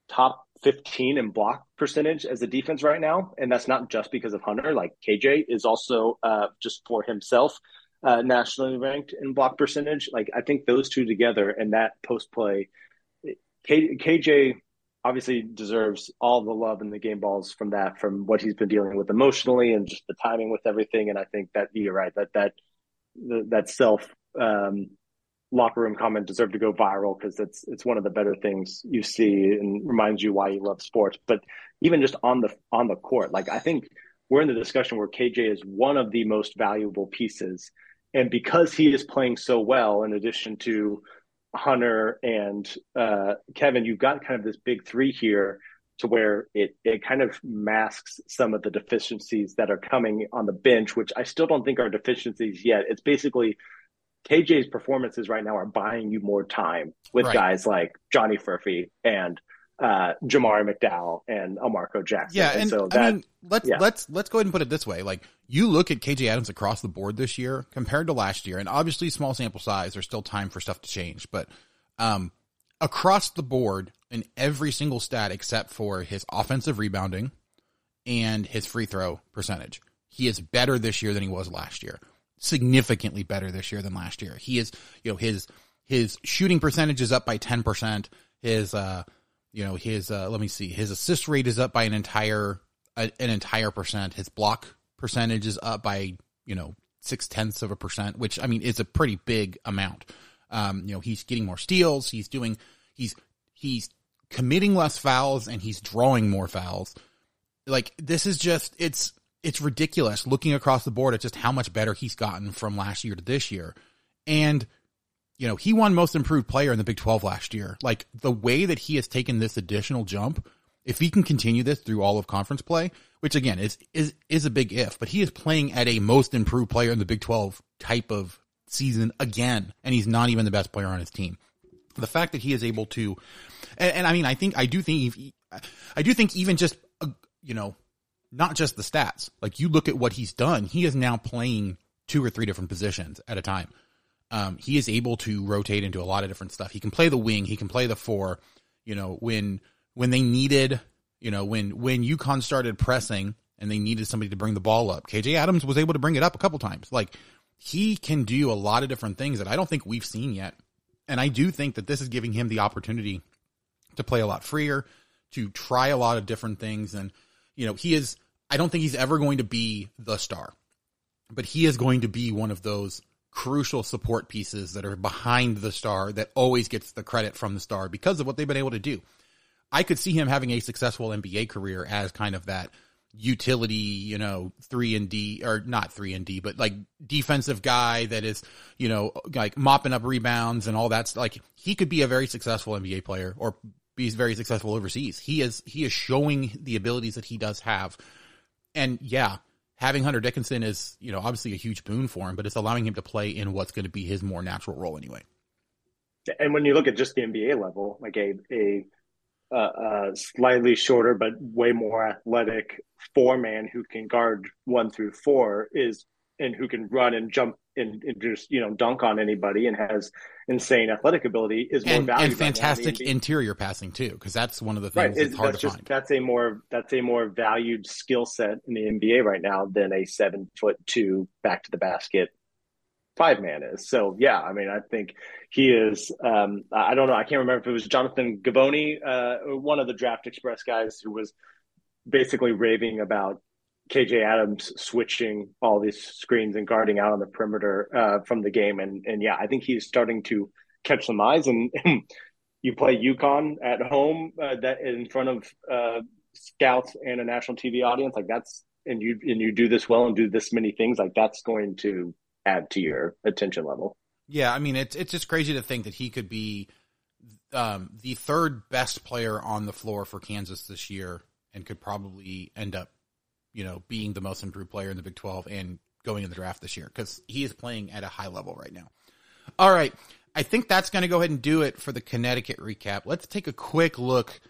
top 15 in block percentage as a defense right now. And that's not just because of Hunter. Like KJ is also uh, just for himself uh, nationally ranked in block percentage. Like I think those two together and that post play, K- KJ obviously deserves all the love and the game balls from that, from what he's been dealing with emotionally and just the timing with everything. And I think that you're right that that that self um, locker room comment deserved to go viral because it's it's one of the better things you see and reminds you why you love sports. But even just on the on the court, like I think we're in the discussion where KJ is one of the most valuable pieces, and because he is playing so well, in addition to Hunter and uh, Kevin, you've got kind of this big three here to where it it kind of masks some of the deficiencies that are coming on the bench, which I still don't think are deficiencies yet. It's basically KJ's performances right now are buying you more time with right. guys like Johnny Furphy and uh, Jamari McDowell and Elmarko Jackson. Yeah, and, and so that, I mean, let's yeah. let's let's go ahead and put it this way: like you look at KJ Adams across the board this year compared to last year, and obviously small sample size. There's still time for stuff to change, but um, across the board in every single stat except for his offensive rebounding and his free throw percentage, he is better this year than he was last year significantly better this year than last year. He is, you know, his his shooting percentage is up by 10%. His uh you know, his uh let me see. His assist rate is up by an entire an entire percent. His block percentage is up by, you know, six tenths of a percent, which I mean is a pretty big amount. Um, you know, he's getting more steals, he's doing he's he's committing less fouls and he's drawing more fouls. Like this is just it's it's ridiculous looking across the board at just how much better he's gotten from last year to this year. And, you know, he won most improved player in the Big 12 last year. Like the way that he has taken this additional jump, if he can continue this through all of conference play, which again is, is, is a big if, but he is playing at a most improved player in the Big 12 type of season again. And he's not even the best player on his team. The fact that he is able to, and, and I mean, I think, I do think, I do think even just, uh, you know, not just the stats. Like you look at what he's done, he is now playing two or three different positions at a time. Um, he is able to rotate into a lot of different stuff. He can play the wing, he can play the four. You know, when when they needed, you know, when when UConn started pressing and they needed somebody to bring the ball up, KJ Adams was able to bring it up a couple times. Like he can do a lot of different things that I don't think we've seen yet. And I do think that this is giving him the opportunity to play a lot freer, to try a lot of different things and you know, he is, I don't think he's ever going to be the star, but he is going to be one of those crucial support pieces that are behind the star that always gets the credit from the star because of what they've been able to do. I could see him having a successful NBA career as kind of that utility, you know, three and D or not three and D, but like defensive guy that is, you know, like mopping up rebounds and all that. Like he could be a very successful NBA player or be very successful overseas. He is he is showing the abilities that he does have, and yeah, having Hunter Dickinson is you know obviously a huge boon for him, but it's allowing him to play in what's going to be his more natural role anyway. And when you look at just the NBA level, like a a uh, slightly shorter but way more athletic four man who can guard one through four is and who can run and jump and, and, just you know dunk on anybody and has insane athletic ability is more and, valuable and fantastic interior passing too because that's one of the things right. that's hard that's to just, find. That's a more that's a more valued skill set in the NBA right now than a seven foot two back to the basket five man is. So yeah, I mean I think he is. Um, I don't know. I can't remember if it was Jonathan Givony, uh, one of the Draft Express guys who was basically raving about KJ Adams switching all these screens and guarding out on the perimeter uh, from the game, and and yeah, I think he's starting to catch some eyes. And, you play UConn at home uh, that in front of uh, scouts and a national TV audience, like that's and you and you do this well and do this many things, like that's going to add to your attention level. Yeah, I mean it's it's just crazy to think that he could be um, the third best player on the floor for Kansas this year, and could probably end up, you know, being the most improved player in the Big Twelve and going in the draft this year because he is playing at a high level right now. All right, I think that's going to go ahead and do it for the Connecticut recap. Let's take a quick look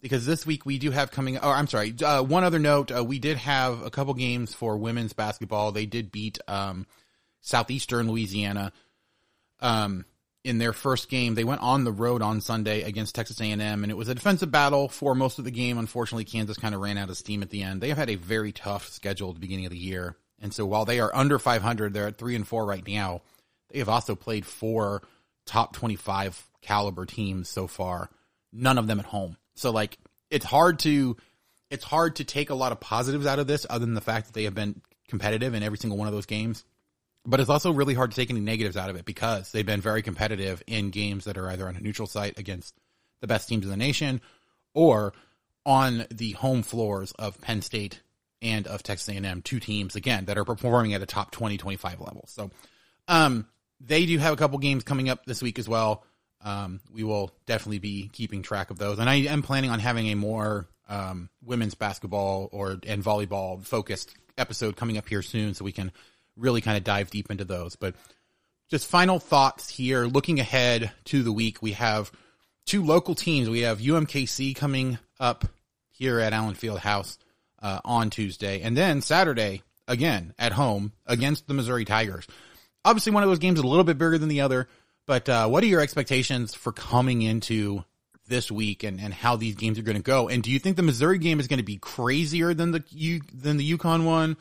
because this week we do have coming. Oh, I'm sorry. Uh, one other note: uh, we did have a couple games for women's basketball. They did beat um, Southeastern Louisiana um, in their first game. They went on the road on Sunday against Texas A&M, and it was a defensive battle for most of the game. Unfortunately, Kansas kind of ran out of steam at the end. They have had a very tough schedule at the beginning of the year, and so while they are under 500, they're at three and four right now. They have also played four top 25 caliber teams so far. None of them at home. So like it's hard to it's hard to take a lot of positives out of this other than the fact that they have been competitive in every single one of those games. But it's also really hard to take any negatives out of it because they've been very competitive in games that are either on a neutral site against the best teams in the nation or on the home floors of Penn State and of Texas A&M, two teams again that are performing at a top 20 25 level. So um they do have a couple games coming up this week as well. Um, we will definitely be keeping track of those, and I am planning on having a more um, women's basketball or and volleyball focused episode coming up here soon, so we can really kind of dive deep into those. But just final thoughts here. Looking ahead to the week, we have two local teams. We have UMKC coming up here at Allen Fieldhouse uh, on Tuesday, and then Saturday again at home against the Missouri Tigers obviously one of those games is a little bit bigger than the other. But uh, what are your expectations for coming into this week and, and how these games are going to go? And do you think the Missouri game is going to be crazier than the U, than the UConn one,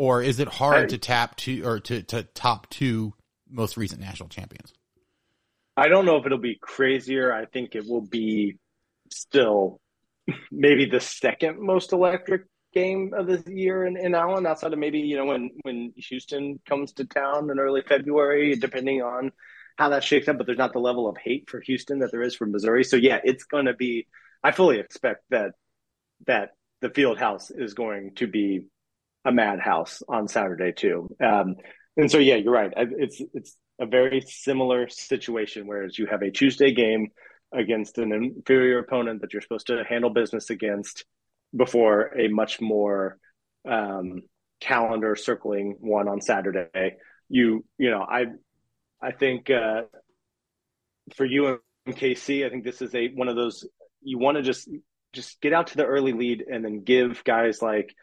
or is it hard I, to tap to or to, to top two most recent national champions? I don't know if it'll be crazier. I think it will be still maybe the second most electric game of the year in, in Allen, outside of maybe, you know, when, when Houston comes to town in early February, depending on how that shakes up. But there's not the level of hate for Houston that there is for Missouri. So yeah, it's going to be, I fully expect that, that the field house is going to be a madhouse on Saturday too. Um, and so, yeah, you're right. It's, it's a very similar situation, whereas you have a Tuesday game against an inferior opponent that you're supposed to handle business against before a much more um, calendar circling one on Saturday. You you know I I think uh, for you and KC, I think this is a one of those you want to just just get out to the early lead and then give guys like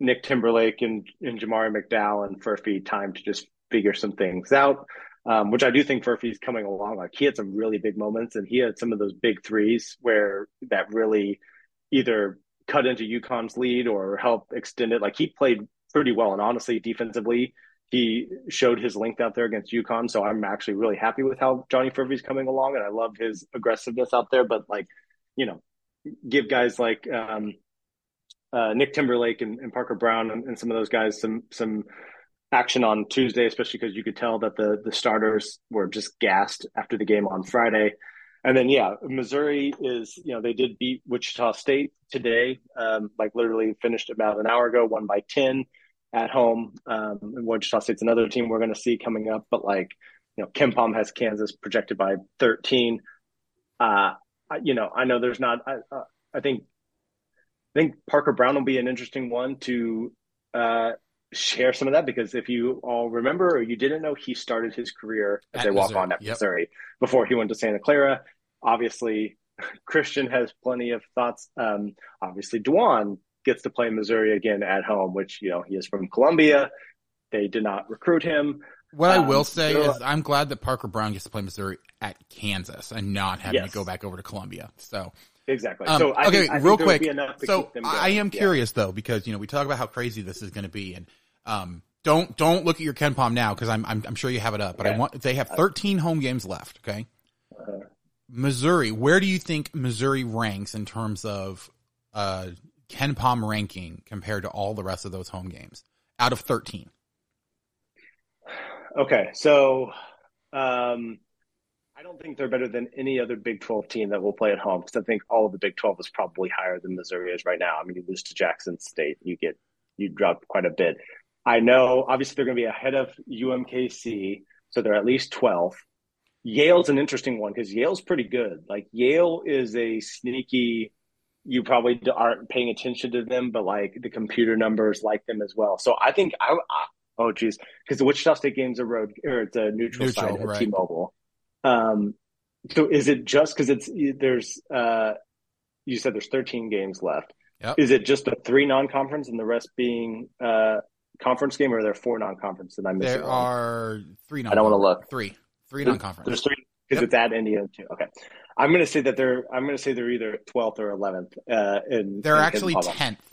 Nick Timberlake and, and Jamari McDowell and Furphy time to just figure some things out. Um, which I do think Furphy's coming along. Like he had some really big moments, and he had some of those big threes where that really either cut into UConn's lead or help extend it. Like he played pretty well, and honestly, defensively, he showed his length out there against UConn. So I'm actually really happy with how Johnny Furphy's coming along, and I love his aggressiveness out there. But like, you know, give guys like um, uh, Nick Timberlake and, and Parker Brown and, and, some of those guys some some action on Tuesday, especially because you could tell that the the starters were just gassed after the game on Friday. And then, yeah, Missouri is, you know, they did beat Wichita State today, um, like literally finished about an hour ago, won by 10 at home. Um, and Wichita State's another team we're going to see coming up, but like, you know, KenPom has Kansas projected by 13. Uh, you know, I know there's not, I, uh, I think, I think Parker Brown will be an interesting one to, uh, share some of that because if you all remember or you didn't know, he started his career as at a walk on at yep. Missouri before he went to Santa Clara. Obviously, Christian has plenty of thoughts. Um, obviously, Dajuan gets to play Missouri again at home, which, you know, he is from Columbia. They did not recruit him. What um, I will say is I'm glad that Parker Brown gets to play Missouri at Kansas and not having yes. to go back over to Columbia. So Exactly. Um, so I okay, think, I real quick. So I am curious yeah. though because you know we talk about how crazy this is going to be, and um, don't don't look at your KenPom now because I'm, I'm, I'm sure you have it up. But I want they have 13 home games left. Okay, uh, Missouri. Where do you think Missouri ranks in terms of uh, KenPom ranking compared to all the rest of those home games out of 13? Okay, so um, I don't think they're better than any other Big 12 team that will play at home because I think all of the Big 12 is probably higher than Missouri is right now. I mean, you lose to Jackson State, you get you drop quite a bit. I know obviously they're going to be ahead of UMKC, so they're at least 12th. Yale's an interesting one because Yale's pretty good. Like Yale is a sneaky. You probably aren't paying attention to them, but like the computer numbers like them as well. So I think I, I oh geez, because the Wichita State game's a road or it's a neutral, Neutral, site at right. T-Mobile. Um, so is it just because it's there's uh, you said there's 13 games left. Yep. Is it just the three non-conference and the rest being uh conference game, or are there four non-conference that I'm missing? There are three. I don't wanna look. Three, three There's- non-conference. There's three because Yep. it's at Indiana too. Okay, I'm going to say that they're. I'm going to say they're either 12th or 11th. Uh, in, They're in actually Kentucky. tenth.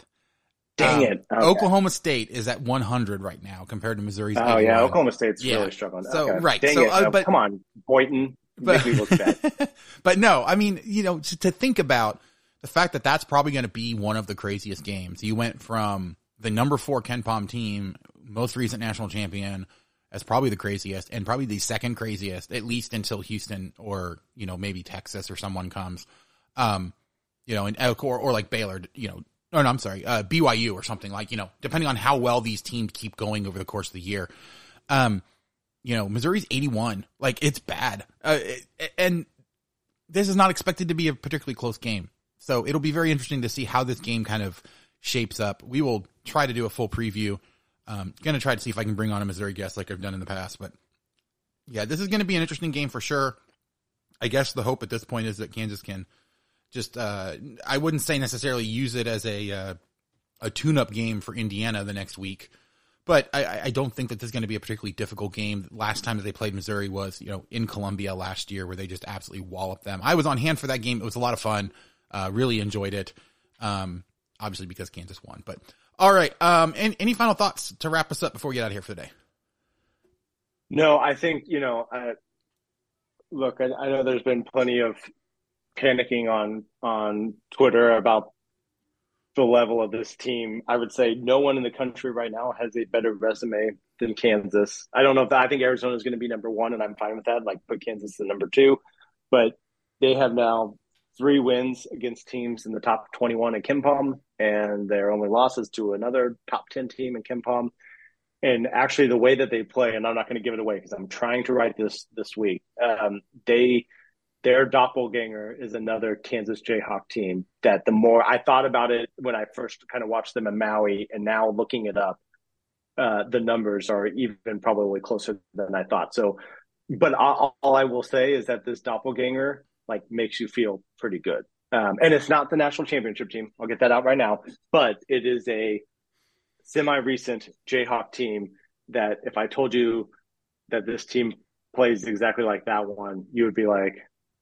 Dang Um, it! Okay. Oklahoma State is at 100 right now compared to Missouri's. Oh yeah, Oklahoma State's Yeah. really struggling. So, Okay. right. Dang So, it! uh, but- come on, Boynton. but, Make me look bad. but no, I mean, you know, to, to think about the fact that that's probably going to be one of the craziest games. You went from the number four KenPom team, most recent national champion, as probably the craziest, and probably the second craziest, at least until Houston or you know maybe Texas or someone comes, um, you know, and or or like Baylor, you know. Or no, I'm sorry, uh, BYU or something like you know, depending on how well these teams keep going over the course of the year. Um, you know, Missouri's 81. Like it's bad. Uh, it- and this is not expected to be a particularly close game. So it'll be very interesting to see how this game kind of shapes up. We will try to do a full preview. Um, gonna try to see if I can bring on a Missouri guest like I've done in the past, but yeah, this is going to be an interesting game for sure. I guess the hope at this point is that Kansas can just, uh, I wouldn't say necessarily use it as a, uh, a tune up game for Indiana the next week. But I- I, don't think that this is going to be a particularly difficult game. Last time that they played Missouri was, you know, in Columbia last year where they just absolutely walloped them. I was on hand for that game. It was a lot of fun. Uh, really enjoyed it. Um, obviously because Kansas won, but all right. Um, any, any final thoughts to wrap us up before we get out of here for the day? No, I think you know. I, look, I, I know there's been plenty of panicking on on Twitter about the level of this team. I would say no one in the country right now has a better resume than Kansas. I don't know if I think Arizona is going to be number one, and I'm fine with that. Like put Kansas at number two, but they have now three wins against teams in the top 21 in KenPom, and their only losses to another top 10 team in KenPom. And actually, the way that they play, and I'm not going to give it away because I'm trying to write this this week. Um, they their doppelganger is another Kansas Jayhawk team. That the more I thought about it when I first kind of watched them in Maui, and now looking it up, uh, the numbers are even probably closer than I thought. So, but all, all I will say is that this doppelganger like makes you feel pretty good. Um, and it's not the national championship team. I'll get that out right now, but it is a semi-recent Jayhawk team that if I told you that this team plays exactly like that one, you would be like,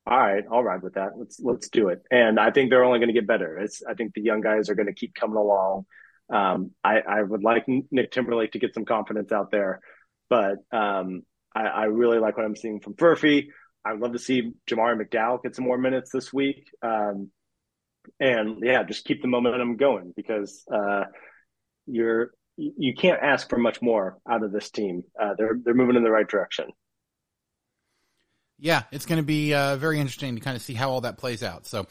all right, I'll ride with that. Let's let's do it. And I think they're only going to get better. It's I think the young guys are going to keep coming along. Um, I, I would like Nick Timberlake to get some confidence out there, but um, I, I really like what I'm seeing from Furphy. I'd love to see Jamari McDowell get some more minutes this week. Um, and yeah, just keep the momentum going because uh, you're you can't ask for much more out of this team. Uh, they're they're moving in the right direction. Yeah, it's going to be uh, very interesting to kind of see how all that plays out. So,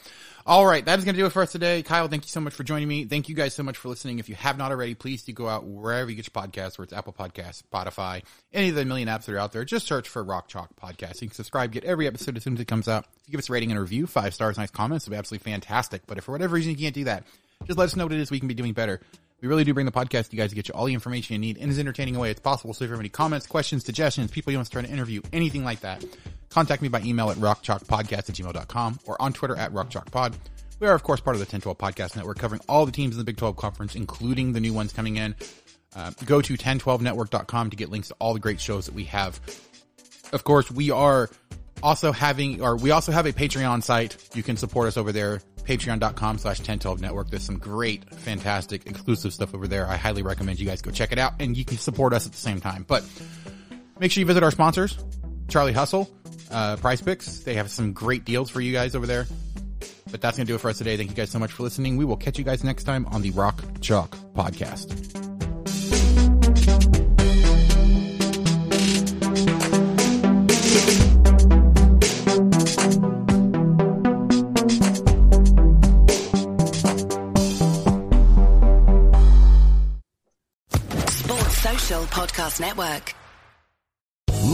all right, that is going to do it for us today. Kyle, thank you so much for joining me. Thank you guys so much for listening. If you have not already, please do go out wherever you get your podcasts, where it's Apple Podcasts, Spotify, any of the million apps that are out there. Just search for Rock Chalk Podcast. You can subscribe, get every episode as soon as it comes out. If you give us a rating and a review, five stars, nice comments, it'll be absolutely fantastic. But if for whatever reason you can't do that, just let us know what it is we can be doing better. We really do bring the podcast to you guys to get you all the information you need in as entertaining a way as possible. So if you have any comments, questions, suggestions, people you want to try to interview, anything like that, contact me by email at rockchalkpodcast at gmail.com or on Twitter at rockchalkpod. We are, of course, part of the 1012 Podcast Network, covering all the teams in the Big 12 Conference, including the new ones coming in. Uh, go to 1012network.com to get links to all the great shows that we have. Of course, we are also having, or we also have a Patreon site. You can support us over there, patreon.com slash 1012 network. There's some great, fantastic, exclusive stuff over there. I highly recommend you guys go check it out and you can support us at the same time. But make sure you visit our sponsors, Charlie Hustle, uh, PrizePicks. They have some great deals for you guys over there. But that's going to do it for us today. Thank you guys so much for listening. We will catch you guys next time on the Rock Chalk Podcast. Podcast Network.